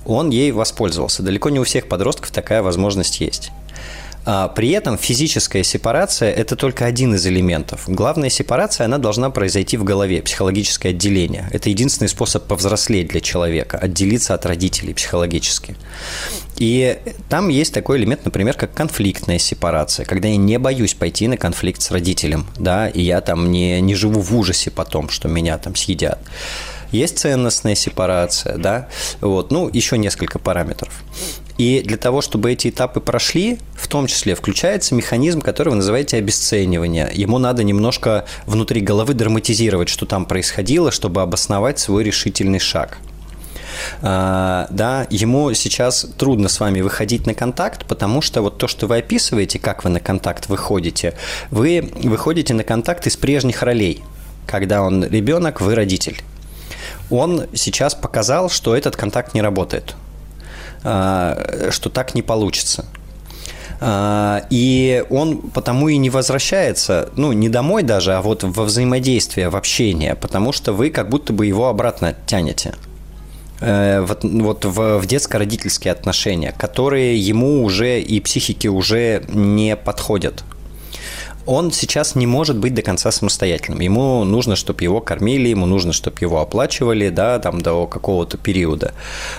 S2: Он ей воспользовался. Далеко не у всех подростков такая возможность есть. А, при этом физическая сепарация – это только один из элементов. Главная сепарация, она должна произойти в голове, психологическое отделение. Это единственный способ повзрослеть для человека, отделиться от родителей психологически. И там есть такой элемент, например, как конфликтная сепарация, когда я не боюсь пойти на конфликт с родителем, да, и я там не, не живу в ужасе потом, что меня там съедят. Есть ценностная сепарация, да, вот, ну, еще несколько параметров. И для того, чтобы эти этапы прошли, в том числе включается механизм, который вы называете обесценивание. Ему надо немножко внутри головы драматизировать, что там происходило, чтобы обосновать свой решительный шаг. Uh, да, ему сейчас трудно с вами выходить на контакт, потому что вот то, что вы описываете, как вы на контакт выходите, вы выходите на контакт из прежних ролей. Когда он ребенок, вы родитель он сейчас показал, что этот контакт не работает, а, что так не получится. А, и он потому и не возвращается, ну, не домой даже, а вот во взаимодействие, в общение, потому что вы как будто бы его обратно тянете э, вот, вот в, в детско-родительские отношения, которые ему уже и психике уже не подходят он сейчас не может быть до конца самостоятельным. Ему нужно, чтобы его кормили, ему нужно, чтобы его оплачивали, да, там до какого-то периода.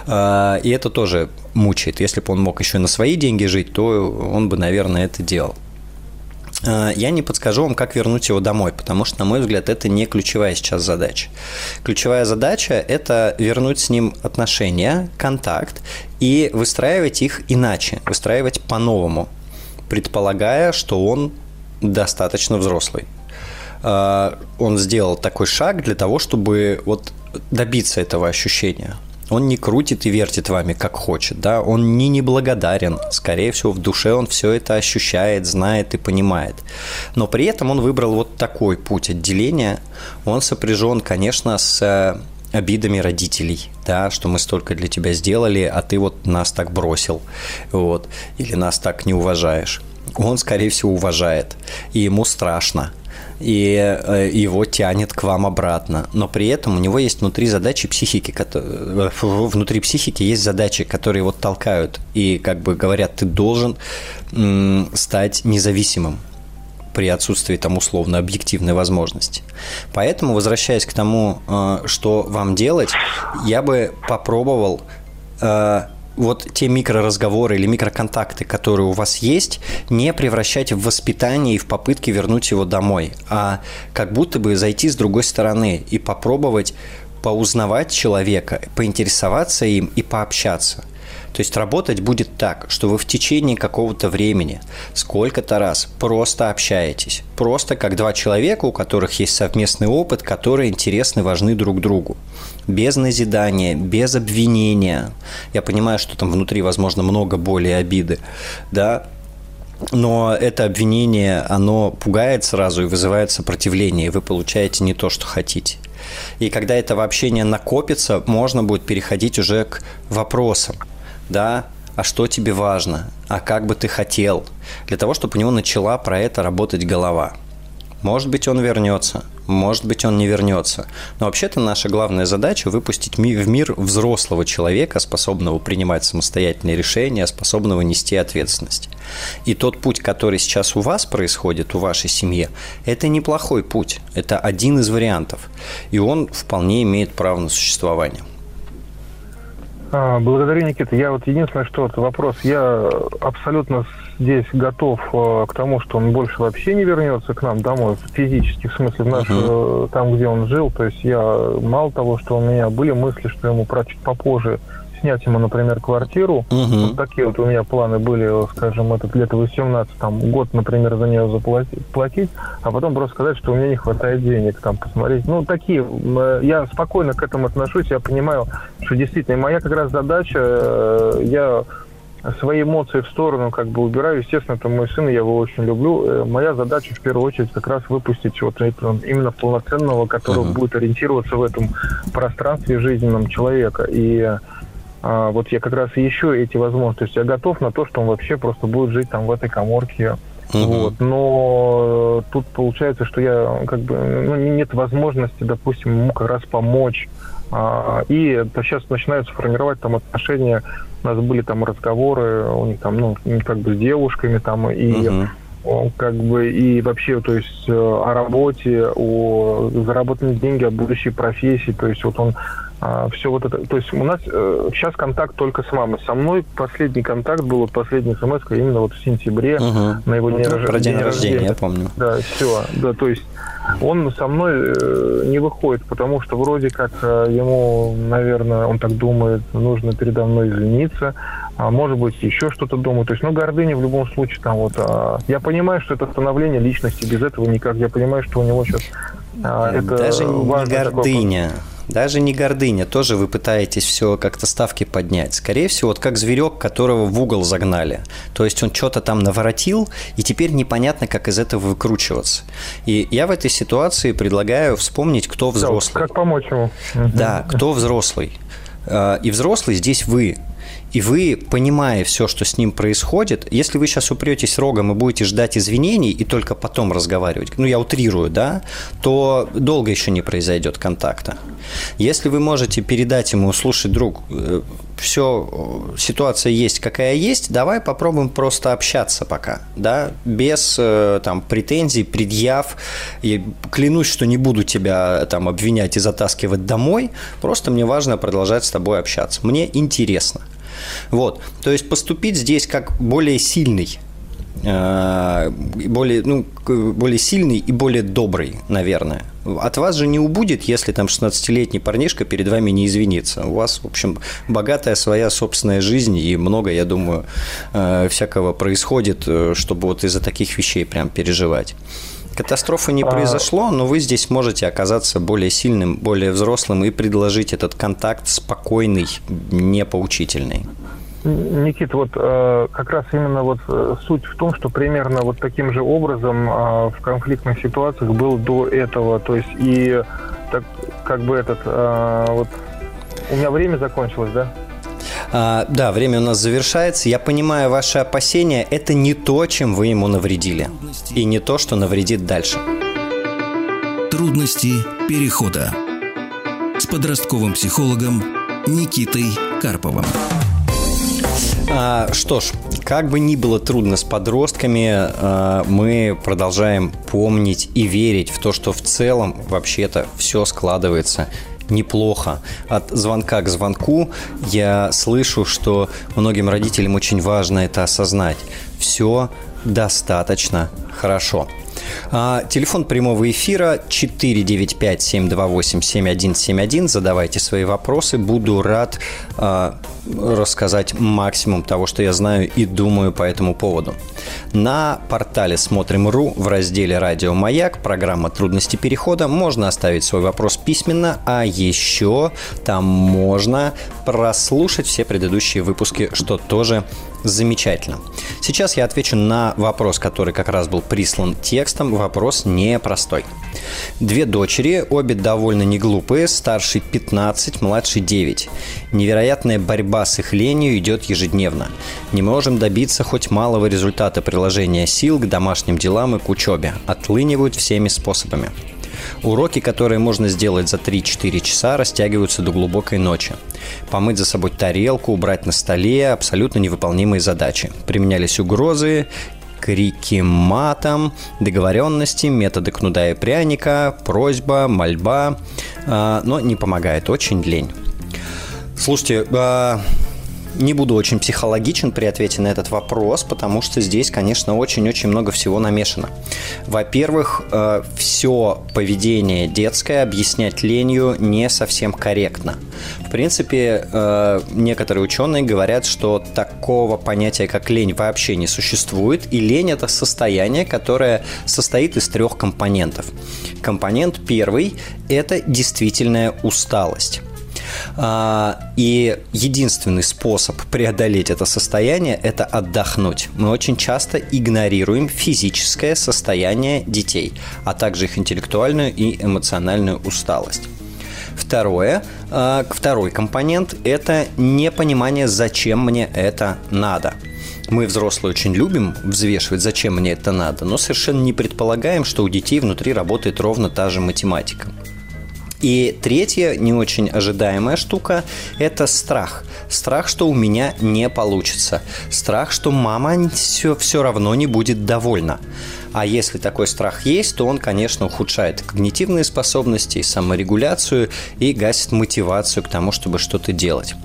S2: А, и это тоже мучает. Если бы он мог еще на свои деньги жить, то он бы, наверное, это делал. А, я не подскажу вам, как вернуть его домой, потому что, на мой взгляд, это не ключевая сейчас задача. Ключевая задача – это вернуть с ним отношения, контакт и выстраивать их иначе, выстраивать по-новому, предполагая, что он достаточно взрослый. А, он сделал такой шаг для того, чтобы вот добиться этого ощущения. Он не крутит и вертит вами, как хочет, да, он не неблагодарен, скорее всего, в душе он все это ощущает, знает и понимает. Но при этом он выбрал вот такой путь отделения, он сопряжен, конечно, с э, обидами родителей, да, что мы столько для тебя сделали, а ты вот нас так бросил, вот, или нас так не уважаешь он, скорее всего, уважает, и ему страшно, и э, его тянет к вам обратно. Но при этом у него есть внутри задачи психики, э, внутри психики есть задачи, которые вот толкают и как бы говорят, ты должен стать независимым при отсутствии там условно объективной возможности. Поэтому, возвращаясь к тому, э, что вам делать, я бы попробовал вот те микроразговоры или микроконтакты, которые у вас есть, не превращать в воспитание и в попытки вернуть его домой, а как будто бы зайти с другой стороны и попробовать поузнавать человека, поинтересоваться им и пообщаться. То есть работать будет так, что вы в течение какого-то времени, сколько-то раз просто общаетесь. Просто как два человека, у которых есть совместный опыт, которые интересны, важны друг другу. Без назидания, без обвинения. Я понимаю, что там внутри, возможно, много боли и обиды, да, но это обвинение, оно пугает сразу и вызывает сопротивление, и вы получаете не то, что хотите. И когда это общение накопится, можно будет переходить уже к вопросам да, а что тебе важно, а как бы ты хотел, для того, чтобы у него начала про это работать голова. Может быть, он вернется, может быть, он не вернется. Но вообще-то наша главная задача – выпустить в мир взрослого человека, способного принимать самостоятельные решения, способного нести ответственность. И тот путь, который сейчас у вас происходит, у вашей семьи, это неплохой путь. Это один из вариантов. И он вполне имеет право на существование.
S6: А, благодарю, Никита. Я вот единственное, что вот вопрос. Я абсолютно здесь готов э, к тому, что он больше вообще не вернется к нам домой, физически, в смысле, в наш, uh-huh. там, где он жил. То есть я мало того, что у меня были мысли, что ему про чуть попозже снять ему, например, квартиру. Угу. Вот такие вот у меня планы были, скажем, этот лето 18, там, год, например, за нее заплатить, платить, а потом просто сказать, что у меня не хватает денег, там, посмотреть. Ну, такие, э, я спокойно к этому отношусь, я понимаю, что действительно, моя как раз задача, э, я свои эмоции в сторону как бы убираю. Естественно, это мой сын, я его очень люблю. Э, моя задача в первую очередь как раз выпустить вот именно полноценного, который uh-huh. будет ориентироваться в этом пространстве жизненном человека. И а, вот я как раз ищу эти возможности. То есть я готов на то, что он вообще просто будет жить там в этой коморке. Uh-huh. Вот. Но тут получается, что я как бы ну, нет возможности, допустим, ему как раз помочь. А, и это сейчас начинаются формировать там отношения. У нас были там разговоры у них там, ну, как бы с девушками там и uh-huh как бы и вообще, то есть э, о работе, о заработанных деньги, о будущей профессии, то есть вот он а, все вот это. То есть у нас э, сейчас контакт только с мамой. Со мной последний контакт был, вот последний смс именно вот в сентябре
S2: угу. на его день, рождения. Про день рождения, я помню.
S6: Да, все. Да, то есть он со мной э, не выходит, потому что вроде как э, ему, наверное, он так думает, нужно передо мной извиниться, а может быть еще что-то думает. То есть, ну, гордыня в любом случае там вот. А, я понимаю, что это становление личности, без этого никак. Я понимаю, что у него сейчас
S2: а, это Даже не гордыня. Такой даже не гордыня, тоже вы пытаетесь все как-то ставки поднять. Скорее всего, вот как зверек, которого в угол загнали. То есть он что-то там наворотил, и теперь непонятно, как из этого выкручиваться. И я в этой ситуации предлагаю вспомнить, кто взрослый.
S6: Да, как помочь ему.
S2: Да, кто взрослый. А, и взрослый здесь вы и вы, понимая все, что с ним происходит, если вы сейчас упретесь рогом и будете ждать извинений и только потом разговаривать, ну я утрирую, да, то долго еще не произойдет контакта. Если вы можете передать ему, слушай, друг, э, все, ситуация есть, какая есть, давай попробуем просто общаться пока, да, без э, там претензий, предъяв. И клянусь, что не буду тебя там обвинять и затаскивать домой, просто мне важно продолжать с тобой общаться. Мне интересно. Вот. То есть поступить здесь как более сильный э, более, ну, более сильный и более добрый, наверное. От вас же не убудет, если там 16-летний парнишка перед вами не извинится. У вас, в общем, богатая своя собственная жизнь, и много, я думаю, э, всякого происходит, э, чтобы вот из-за таких вещей прям переживать. Катастрофы не а. произошло, но вы здесь можете оказаться более сильным, более взрослым и предложить этот контакт спокойный, не поучительный.
S6: Никит, вот э, как раз именно вот э, суть в том, что примерно вот таким же образом э, в конфликтных ситуациях был до этого, то есть и так как бы этот э, вот у меня время закончилось, да?
S2: А, да, время у нас завершается. Я понимаю ваши опасения. Это не то, чем вы ему навредили. И не то, что навредит дальше.
S1: Трудности перехода. С подростковым психологом Никитой Карповым.
S2: А, что ж, как бы ни было трудно с подростками, а, мы продолжаем помнить и верить в то, что в целом вообще-то все складывается неплохо. От звонка к звонку я слышу, что многим родителям очень важно это осознать. Все достаточно хорошо. А, телефон прямого эфира 495-728-7171. Задавайте свои вопросы. Буду рад а, рассказать максимум того, что я знаю и думаю по этому поводу. На портале «Смотрим.ру» в разделе «Радио Маяк» программа «Трудности перехода» можно оставить свой вопрос письменно, а еще там можно прослушать все предыдущие выпуски, что тоже замечательно. Сейчас я отвечу на вопрос, который как раз был прислан текстом. Вопрос непростой. Две дочери, обе довольно неглупые, старший 15, младший 9. Невероятная борьба с их ленью идет ежедневно. Не можем добиться хоть малого результата приложения сил к домашним делам и к учебе. Отлынивают всеми способами. Уроки, которые можно сделать за 3-4 часа, растягиваются до глубокой ночи. Помыть за собой тарелку, убрать на столе – абсолютно невыполнимые задачи. Применялись угрозы, крики матом, договоренности, методы кнуда и пряника, просьба, мольба, а, но не помогает, очень лень. Слушайте, а, не буду очень психологичен при ответе на этот вопрос, потому что здесь, конечно, очень-очень много всего намешано. Во-первых, э, все поведение детское объяснять ленью не совсем корректно. В принципе, э, некоторые ученые говорят, что такого понятия, как лень, вообще не существует, и лень – это состояние, которое состоит из трех компонентов. Компонент первый – это действительная усталость. А, и единственный способ преодолеть это состояние – это отдохнуть. Мы очень часто игнорируем физическое состояние детей, а также их интеллектуальную и эмоциональную усталость. Второе, а, второй компонент – это непонимание, зачем мне это надо. Мы, взрослые, очень любим взвешивать, зачем мне это надо, но совершенно не предполагаем, что у детей внутри работает ровно та же математика. И третья, не очень ожидаемая штука – это страх. Страх, что у меня не получится. Страх, что мама все, все равно не будет довольна. А если такой страх есть, то он, конечно, ухудшает когнитивные способности, саморегуляцию и гасит мотивацию к тому, чтобы что-то делать.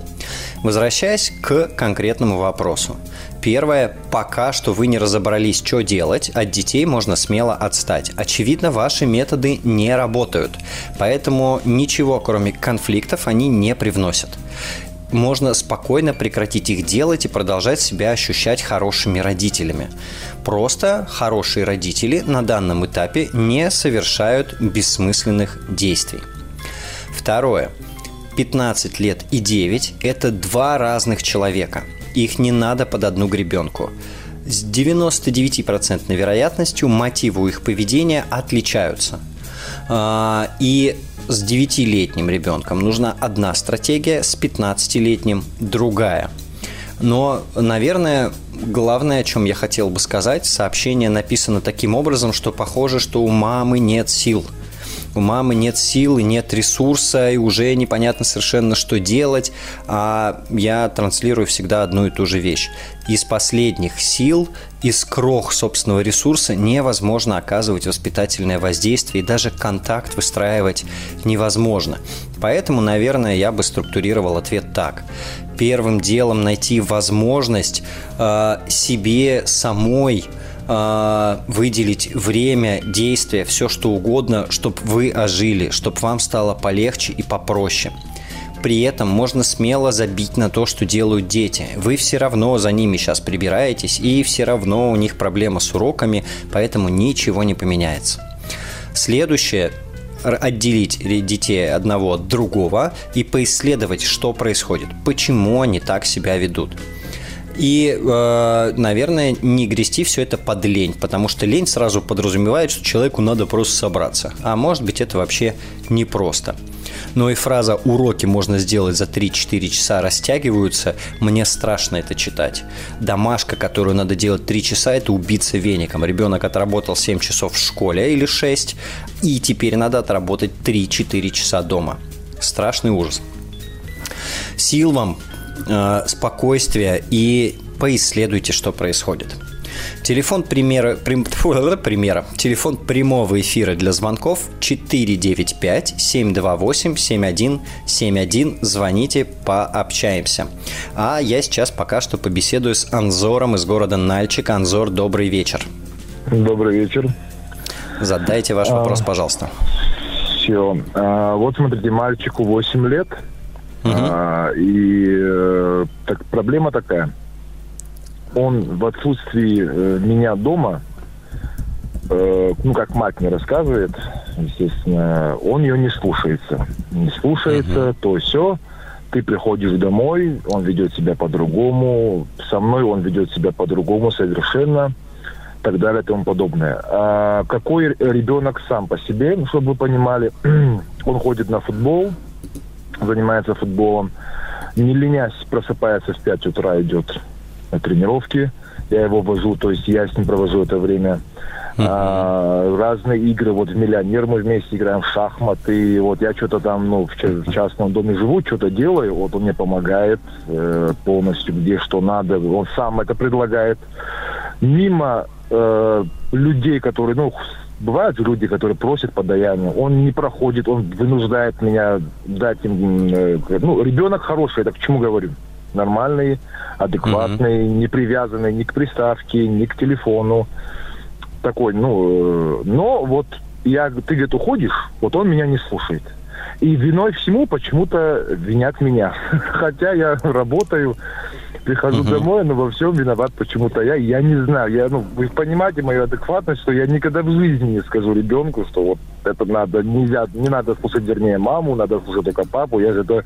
S2: Возвращаясь к конкретному вопросу. Первое, пока что вы не разобрались, что делать, от детей можно смело отстать. Очевидно, ваши методы не работают, поэтому ничего, кроме конфликтов, они не привносят можно спокойно прекратить их делать и продолжать себя ощущать хорошими родителями. Просто хорошие родители на данном этапе не совершают бессмысленных действий. Второе. 15 лет и 9 – это два разных человека. Их не надо под одну гребенку. С 99% вероятностью мотивы их поведения отличаются. А, и с 9-летним ребенком нужна одна стратегия, с 15-летним другая. Но, наверное, главное, о чем я хотел бы сказать, сообщение написано таким образом, что похоже, что у мамы нет сил – у мамы нет сил, нет ресурса, и уже непонятно совершенно, что делать, а я транслирую всегда одну и ту же вещь. Из последних сил, из крох собственного ресурса невозможно оказывать воспитательное воздействие, и даже контакт выстраивать невозможно. Поэтому, наверное, я бы структурировал ответ так. Первым делом найти возможность э, себе самой э, выделить время, действия, все что угодно, чтобы вы ожили, чтобы вам стало полегче и попроще. При этом можно смело забить на то, что делают дети. Вы все равно за ними сейчас прибираетесь, и все равно у них проблема с уроками, поэтому ничего не поменяется. Следующее отделить детей одного от другого и поисследовать, что происходит, почему они так себя ведут. И, э, наверное, не грести все это под лень, потому что лень сразу подразумевает, что человеку надо просто собраться. А может быть, это вообще непросто. Но и фраза «уроки можно сделать за 3-4 часа» растягиваются, мне страшно это читать. Домашка, которую надо делать 3 часа, это убиться веником. Ребенок отработал 7 часов в школе или 6, и теперь надо отработать 3-4 часа дома. Страшный ужас. Сил вам, э, спокойствия и поисследуйте, что происходит. Телефон примера, прим, фу, примера. Телефон прямого эфира для звонков 495-728-7171. Звоните, пообщаемся. А я сейчас пока что побеседую с Анзором из города Нальчик. Анзор, добрый вечер.
S7: Добрый вечер.
S2: Задайте ваш а, вопрос, пожалуйста.
S7: Все. А, вот смотрите, мальчику 8 лет – а, и э, так, проблема такая. Он в отсутствии э, меня дома, э, ну, как мать мне рассказывает, естественно, он ее не слушается. Не слушается, uh-huh. то все. Ты приходишь домой, он ведет себя по-другому. Со мной он ведет себя по-другому совершенно так далее и тому подобное. А какой ребенок сам по себе, ну, чтобы вы понимали, он ходит на футбол, занимается футболом. Не ленясь, просыпается в 5 утра, идет на тренировки. Я его вожу, то есть я с ним провожу это время. Uh-huh. А, разные игры, вот в миллионер мы вместе играем в шахматы, вот я что-то там, ну, в, в частном доме живу, что-то делаю, вот он мне помогает э, полностью, где что надо, он сам это предлагает. Мимо э, людей, которые, ну, бывают люди, которые просят подаяние, он не проходит, он вынуждает меня дать им... Э, ну, ребенок хороший, это к чему говорю? Нормальный, адекватный, mm-hmm. не привязанный ни к приставке, ни к телефону. Такой, ну... Э, но вот я, ты, говорит, уходишь, вот он меня не слушает. И виной всему почему-то винят меня. Хотя я работаю, прихожу uh-huh. домой, но во всем виноват почему-то я. Я не знаю. Я, ну, вы понимаете мою адекватность, что я никогда в жизни не скажу ребенку, что вот это надо, нельзя, не надо слушать, вернее, маму, надо слушать только папу. Я же это,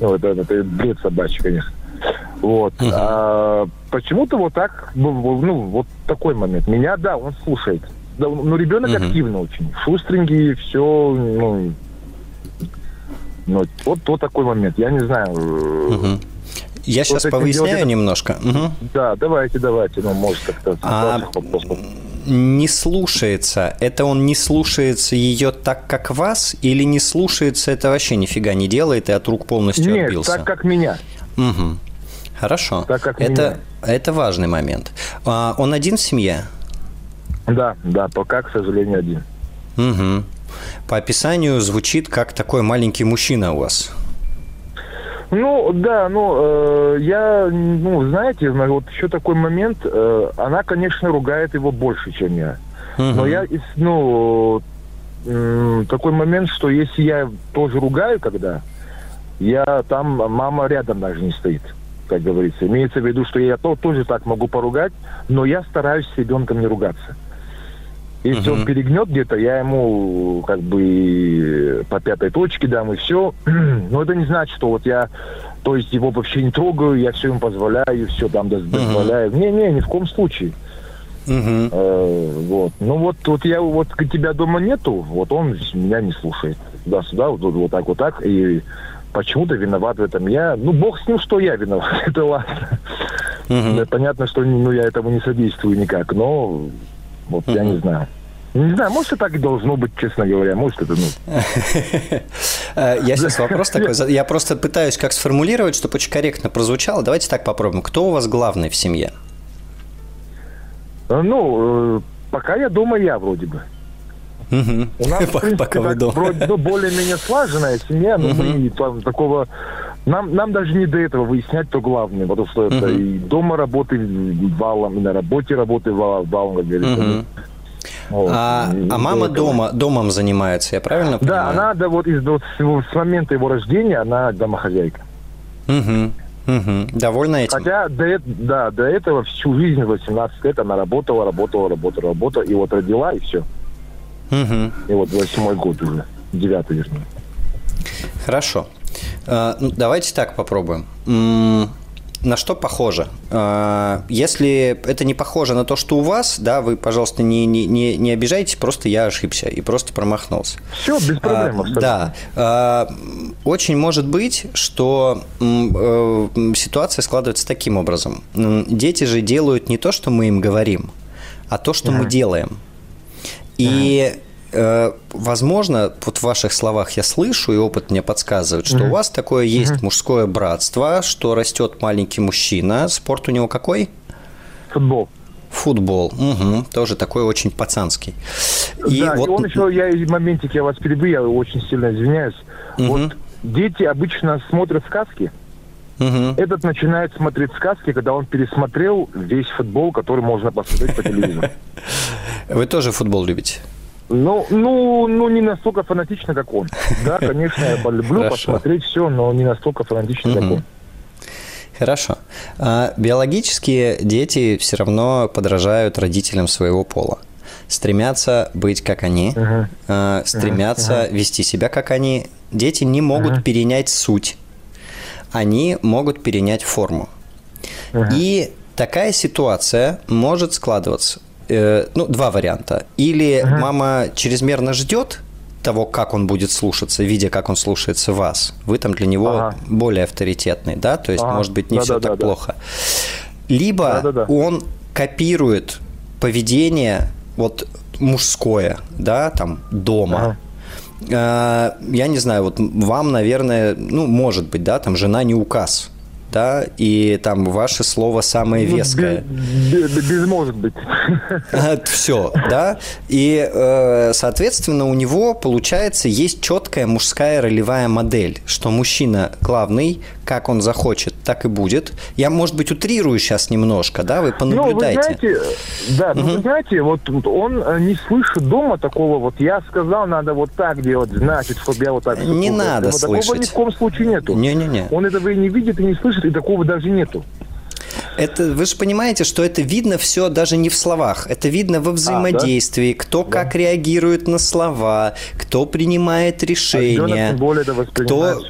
S7: ну, это, это бред собачий, конечно. Вот. Uh-huh. А, почему-то вот так, ну, ну, вот такой момент. Меня, да, он слушает. Да, ну, ребенок uh-huh. активно очень. Шустренький, все, ну, ну, вот, вот такой момент. Я не знаю.
S2: Uh-huh. Я сейчас повыясняю делать... немножко. Угу.
S7: Да, давайте, давайте, ну, может, как-то а...
S2: не слушается. Это он не слушается ее так, как вас, или не слушается, это вообще нифига не делает и от рук полностью
S7: Нет,
S2: отбился?
S7: так, как меня.
S2: Угу. Хорошо. Так, как это, меня. это важный момент. А, он один в семье?
S7: Да, да, пока, к сожалению, один.
S2: Угу. По описанию звучит как такой маленький мужчина у вас.
S7: Ну, да, ну, э, я, ну, знаете, вот еще такой момент, э, она, конечно, ругает его больше, чем я. Угу. Но я, ну, э, такой момент, что если я тоже ругаю, когда, я там, мама рядом даже не стоит, как говорится. Имеется в виду, что я то, тоже так могу поругать, но я стараюсь с ребенком не ругаться. Если uh-huh. он перегнет где-то, я ему как бы по пятой точке дам и все. Но это не значит, что вот я, то есть его вообще не трогаю, я все ему позволяю, все там дозволяю. Uh-huh. Не-не, ни в коем случае. Uh-huh. Э, вот. Ну вот, вот я вот тебя дома нету, вот он меня не слушает. Туда-сюда, вот, вот, вот так, вот так. И почему-то виноват в этом я. Ну, бог с ним, что я виноват. это ладно. Uh-huh. Понятно, что ну, я этому не содействую никак, но вот я не знаю. Не знаю, может, и так и должно быть, честно говоря. Может, это, ну...
S2: Э, я сейчас вопрос такой... Я просто пытаюсь как сформулировать, чтобы очень корректно прозвучало. Давайте так попробуем. Кто у вас главный в семье?
S7: Э, ну, э, пока я дома, я вроде бы.
S2: У нас, в принципе, пока вы дома.
S7: вроде ну, более-менее слаженная семья, но мы там такого... Нам, нам даже не до этого выяснять, кто главный, потому что это и дома работы валом, и на работе работы валом, как говорится.
S2: Вот. А, а мама дома, домом занимается, я правильно
S7: понимаю? Да, она да, вот из, вот, с момента его рождения она домохозяйка.
S2: Угу. Угу. Довольна этим?
S7: Хотя до, да, до этого всю жизнь, 18 лет, она работала, работала, работала, работала, и вот родила, и все. Угу. И вот восьмой год уже, девятый, вернее.
S2: Хорошо. А, ну, давайте так попробуем на что похоже? А, если это не похоже на то, что у вас, да, вы, пожалуйста, не, не, не, не обижайтесь, просто я ошибся и просто промахнулся.
S7: Все, без проблем.
S2: А, да. А, очень может быть, что э, ситуация складывается таким образом. Дети же делают не то, что мы им говорим, а то, что мы делаем. И Э, возможно, вот в ваших словах я слышу, и опыт мне подсказывает, что mm-hmm. у вас такое есть mm-hmm. мужское братство, что растет маленький мужчина. Спорт у него какой?
S7: Футбол.
S2: Футбол, угу, тоже такой очень пацанский.
S7: И да, вот... и он еще, я в моментик, я вас перебью, я очень сильно извиняюсь. Угу. Вот дети обычно смотрят сказки. Угу. Этот начинает смотреть сказки, когда он пересмотрел весь футбол, который можно посмотреть по телевизору.
S2: Вы тоже футбол любите?
S7: Ну, ну, ну, не настолько фанатично, как он. Да, конечно, я люблю посмотреть все, но не настолько фанатично, как он.
S2: Хорошо. А биологические дети все равно подражают родителям своего пола. Стремятся быть как они, uh-huh. стремятся uh-huh. вести себя как они. Дети не могут uh-huh. перенять суть. Они могут перенять форму. Uh-huh. И такая ситуация может складываться э, ну, два варианта. Или ага. мама чрезмерно ждет того, как он будет слушаться, видя, как он слушается вас. Вы там для него ага. более авторитетный, да? То есть, ага. может быть, не да, все да, так да, плохо. Либо да, да, да. он копирует поведение вот мужское, да, там, дома. Ага. Э, я не знаю, вот вам, наверное, ну, может быть, да, там жена не указ да, и там ваше слово самое ну, веское.
S7: Без, без, без может быть.
S2: Все, да, и, э, соответственно, у него, получается, есть четкая мужская ролевая модель, что мужчина главный, как он захочет, так и будет. Я, может быть, утрирую сейчас немножко, да, вы понаблюдайте.
S7: Ну, вы знаете, да, ну, вы знаете, вот он э, не слышит дома такого, вот я сказал, надо вот так делать, значит, чтобы я вот так...
S2: Не надо
S7: вот,
S2: слышать.
S7: Такого ни в коем случае нету.
S2: Не-не-не.
S7: Он этого и не видит, и не слышит, и такого даже нету.
S2: Это, вы же понимаете, что это видно все даже не в словах, это видно во взаимодействии, а, да? кто да. как реагирует на слова, кто принимает решения,
S7: а
S2: кто,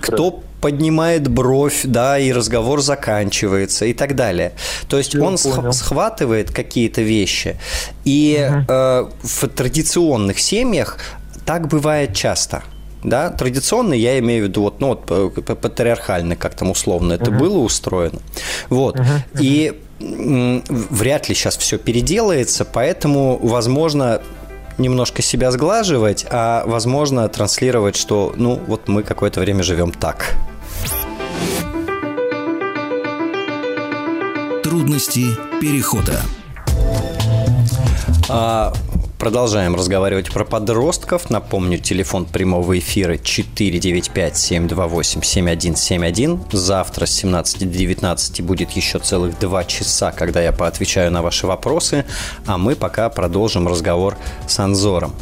S2: кто поднимает бровь, да, и разговор заканчивается и так далее. То есть Я он понял. схватывает какие-то вещи, и угу. э, в традиционных семьях так бывает часто – да, традиционный, я имею в виду, вот, ну, вот, патриархальный, как там условно это uh-huh. было устроено. Вот. Uh-huh. Uh-huh. И вряд ли сейчас все переделается, поэтому, возможно, немножко себя сглаживать, а, возможно, транслировать, что, ну, вот мы какое-то время живем так.
S1: Трудности перехода.
S2: А, Продолжаем разговаривать про подростков. Напомню, телефон прямого эфира 495-728-7171. Завтра с 17 до 19 будет еще целых два часа, когда я поотвечаю на ваши вопросы. А мы пока продолжим разговор с Анзором.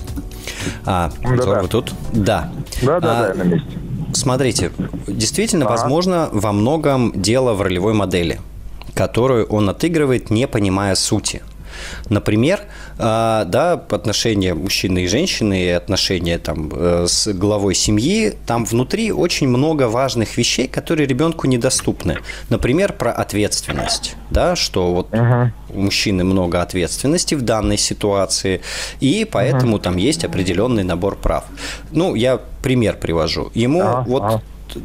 S2: А, Анзор, вы тут? Да.
S7: Да, да, а, да, на месте.
S2: Смотрите, действительно, а? возможно, во многом дело в ролевой модели, которую он отыгрывает, не понимая сути – Например, а, да, отношения мужчины и женщины, отношения там э, с главой семьи, там внутри очень много важных вещей, которые ребенку недоступны. Например, про ответственность, да, что вот uh-huh. у мужчины много ответственности в данной ситуации, и поэтому uh-huh. там есть определенный набор прав. Ну, я пример привожу. Ему uh-huh. вот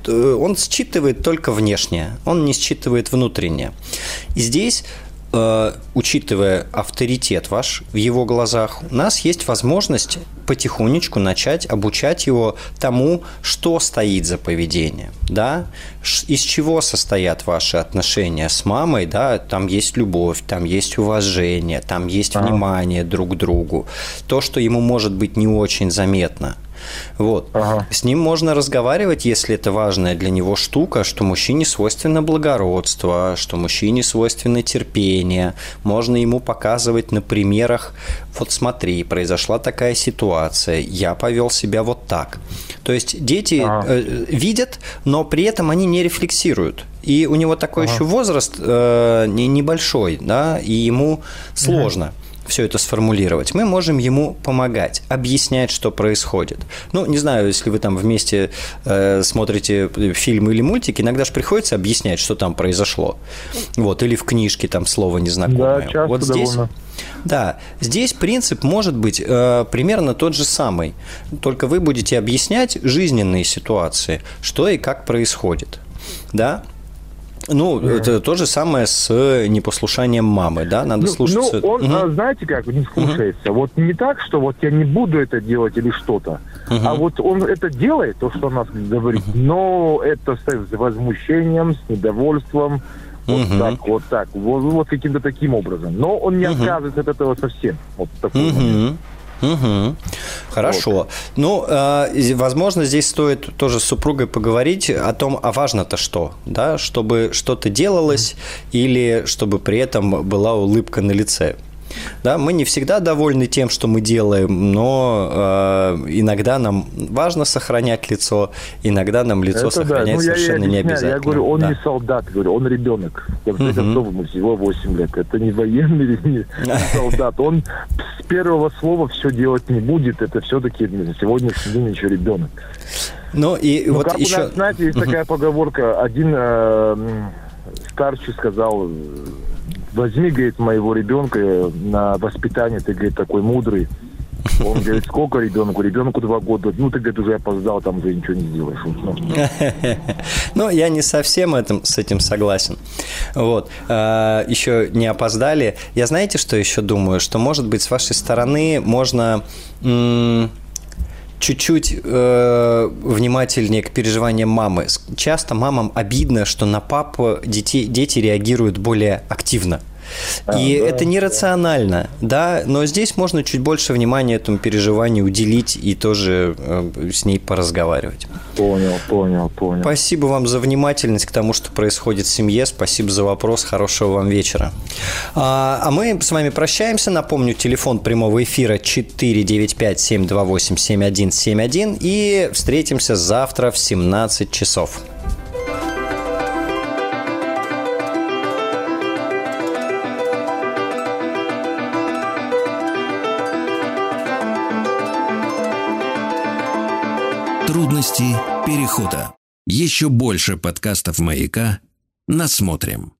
S2: он считывает только внешнее, он не считывает внутреннее. И здесь Э, учитывая авторитет ваш в его глазах, у нас есть возможность потихонечку начать обучать его тому, что стоит за поведением, да, из чего состоят ваши отношения с мамой, да, там есть любовь, там есть уважение, там есть ага. внимание друг к другу, то, что ему может быть не очень заметно – вот. Ага. С ним можно разговаривать, если это важная для него штука, что мужчине свойственно благородство, что мужчине свойственно терпение. Можно ему показывать на примерах, вот смотри, произошла такая ситуация, я повел себя вот так. То есть дети ага. э, видят, но при этом они не рефлексируют. И у него такой ага. еще возраст э, небольшой, да, и ему сложно. Ага все это сформулировать, мы можем ему помогать, объяснять, что происходит. Ну, не знаю, если вы там вместе э, смотрите фильмы или мультики, иногда же приходится объяснять, что там произошло. Вот, или в книжке там слово незнакомое.
S7: Да, часто
S2: вот здесь,
S7: довольно.
S2: Да, здесь принцип может быть э, примерно тот же самый, только вы будете объяснять жизненные ситуации, что и как происходит. Да, ну, mm. это то же самое с непослушанием мамы, да? Надо ну, слушаться.
S7: Ну, он, угу. знаете как, не слушается. Угу. Вот не так, что вот я не буду это делать или что-то, угу. а вот он это делает, то, что он нас говорит, угу. но это с возмущением, с недовольством, вот угу. так, вот так, вот, вот каким-то таким образом. Но он не угу. отказывается от этого совсем. Вот такой угу.
S2: Угу. Хорошо. Вот. Ну, э, возможно, здесь стоит тоже с супругой поговорить о том, а важно-то что, да, чтобы что-то делалось или чтобы при этом была улыбка на лице. Да, мы не всегда довольны тем, что мы делаем, но э, иногда нам важно сохранять лицо, иногда нам лицо Это сохранять да. ну, совершенно я, я не обязательно.
S7: Я говорю, он да. не солдат, говорю, он ребенок. В конце концов, ему всего 8 лет. Это не военный, не солдат. Он с первого слова все делать не будет. Это все-таки на сегодняшний день еще ребенок.
S2: Ну и ну, вот как еще... У нас,
S7: знаете, есть такая поговорка. Один э, старший сказал возьми, говорит, моего ребенка на воспитание, ты, говорит, такой мудрый. Он говорит, сколько ребенку? Ребенку два года. Ну, ты, говорит, уже опоздал, там уже ничего не сделаешь. Ну,
S2: ну я не совсем этим, с этим согласен. Вот. А, еще не опоздали. Я знаете, что еще думаю? Что, может быть, с вашей стороны можно чуть-чуть э, внимательнее к переживаниям мамы. Часто мамам обидно, что на папу дети, дети реагируют более активно. И да, это нерационально, да, но здесь можно чуть больше внимания этому переживанию уделить и тоже э, с ней поразговаривать.
S7: Понял, понял, понял.
S2: Спасибо вам за внимательность к тому, что происходит в семье. Спасибо за вопрос. Хорошего вам вечера. А, а мы с вами прощаемся. Напомню, телефон прямого эфира 495-728-7171 и встретимся завтра в 17 часов.
S1: Трудности перехода. Еще больше подкастов «Маяка» насмотрим.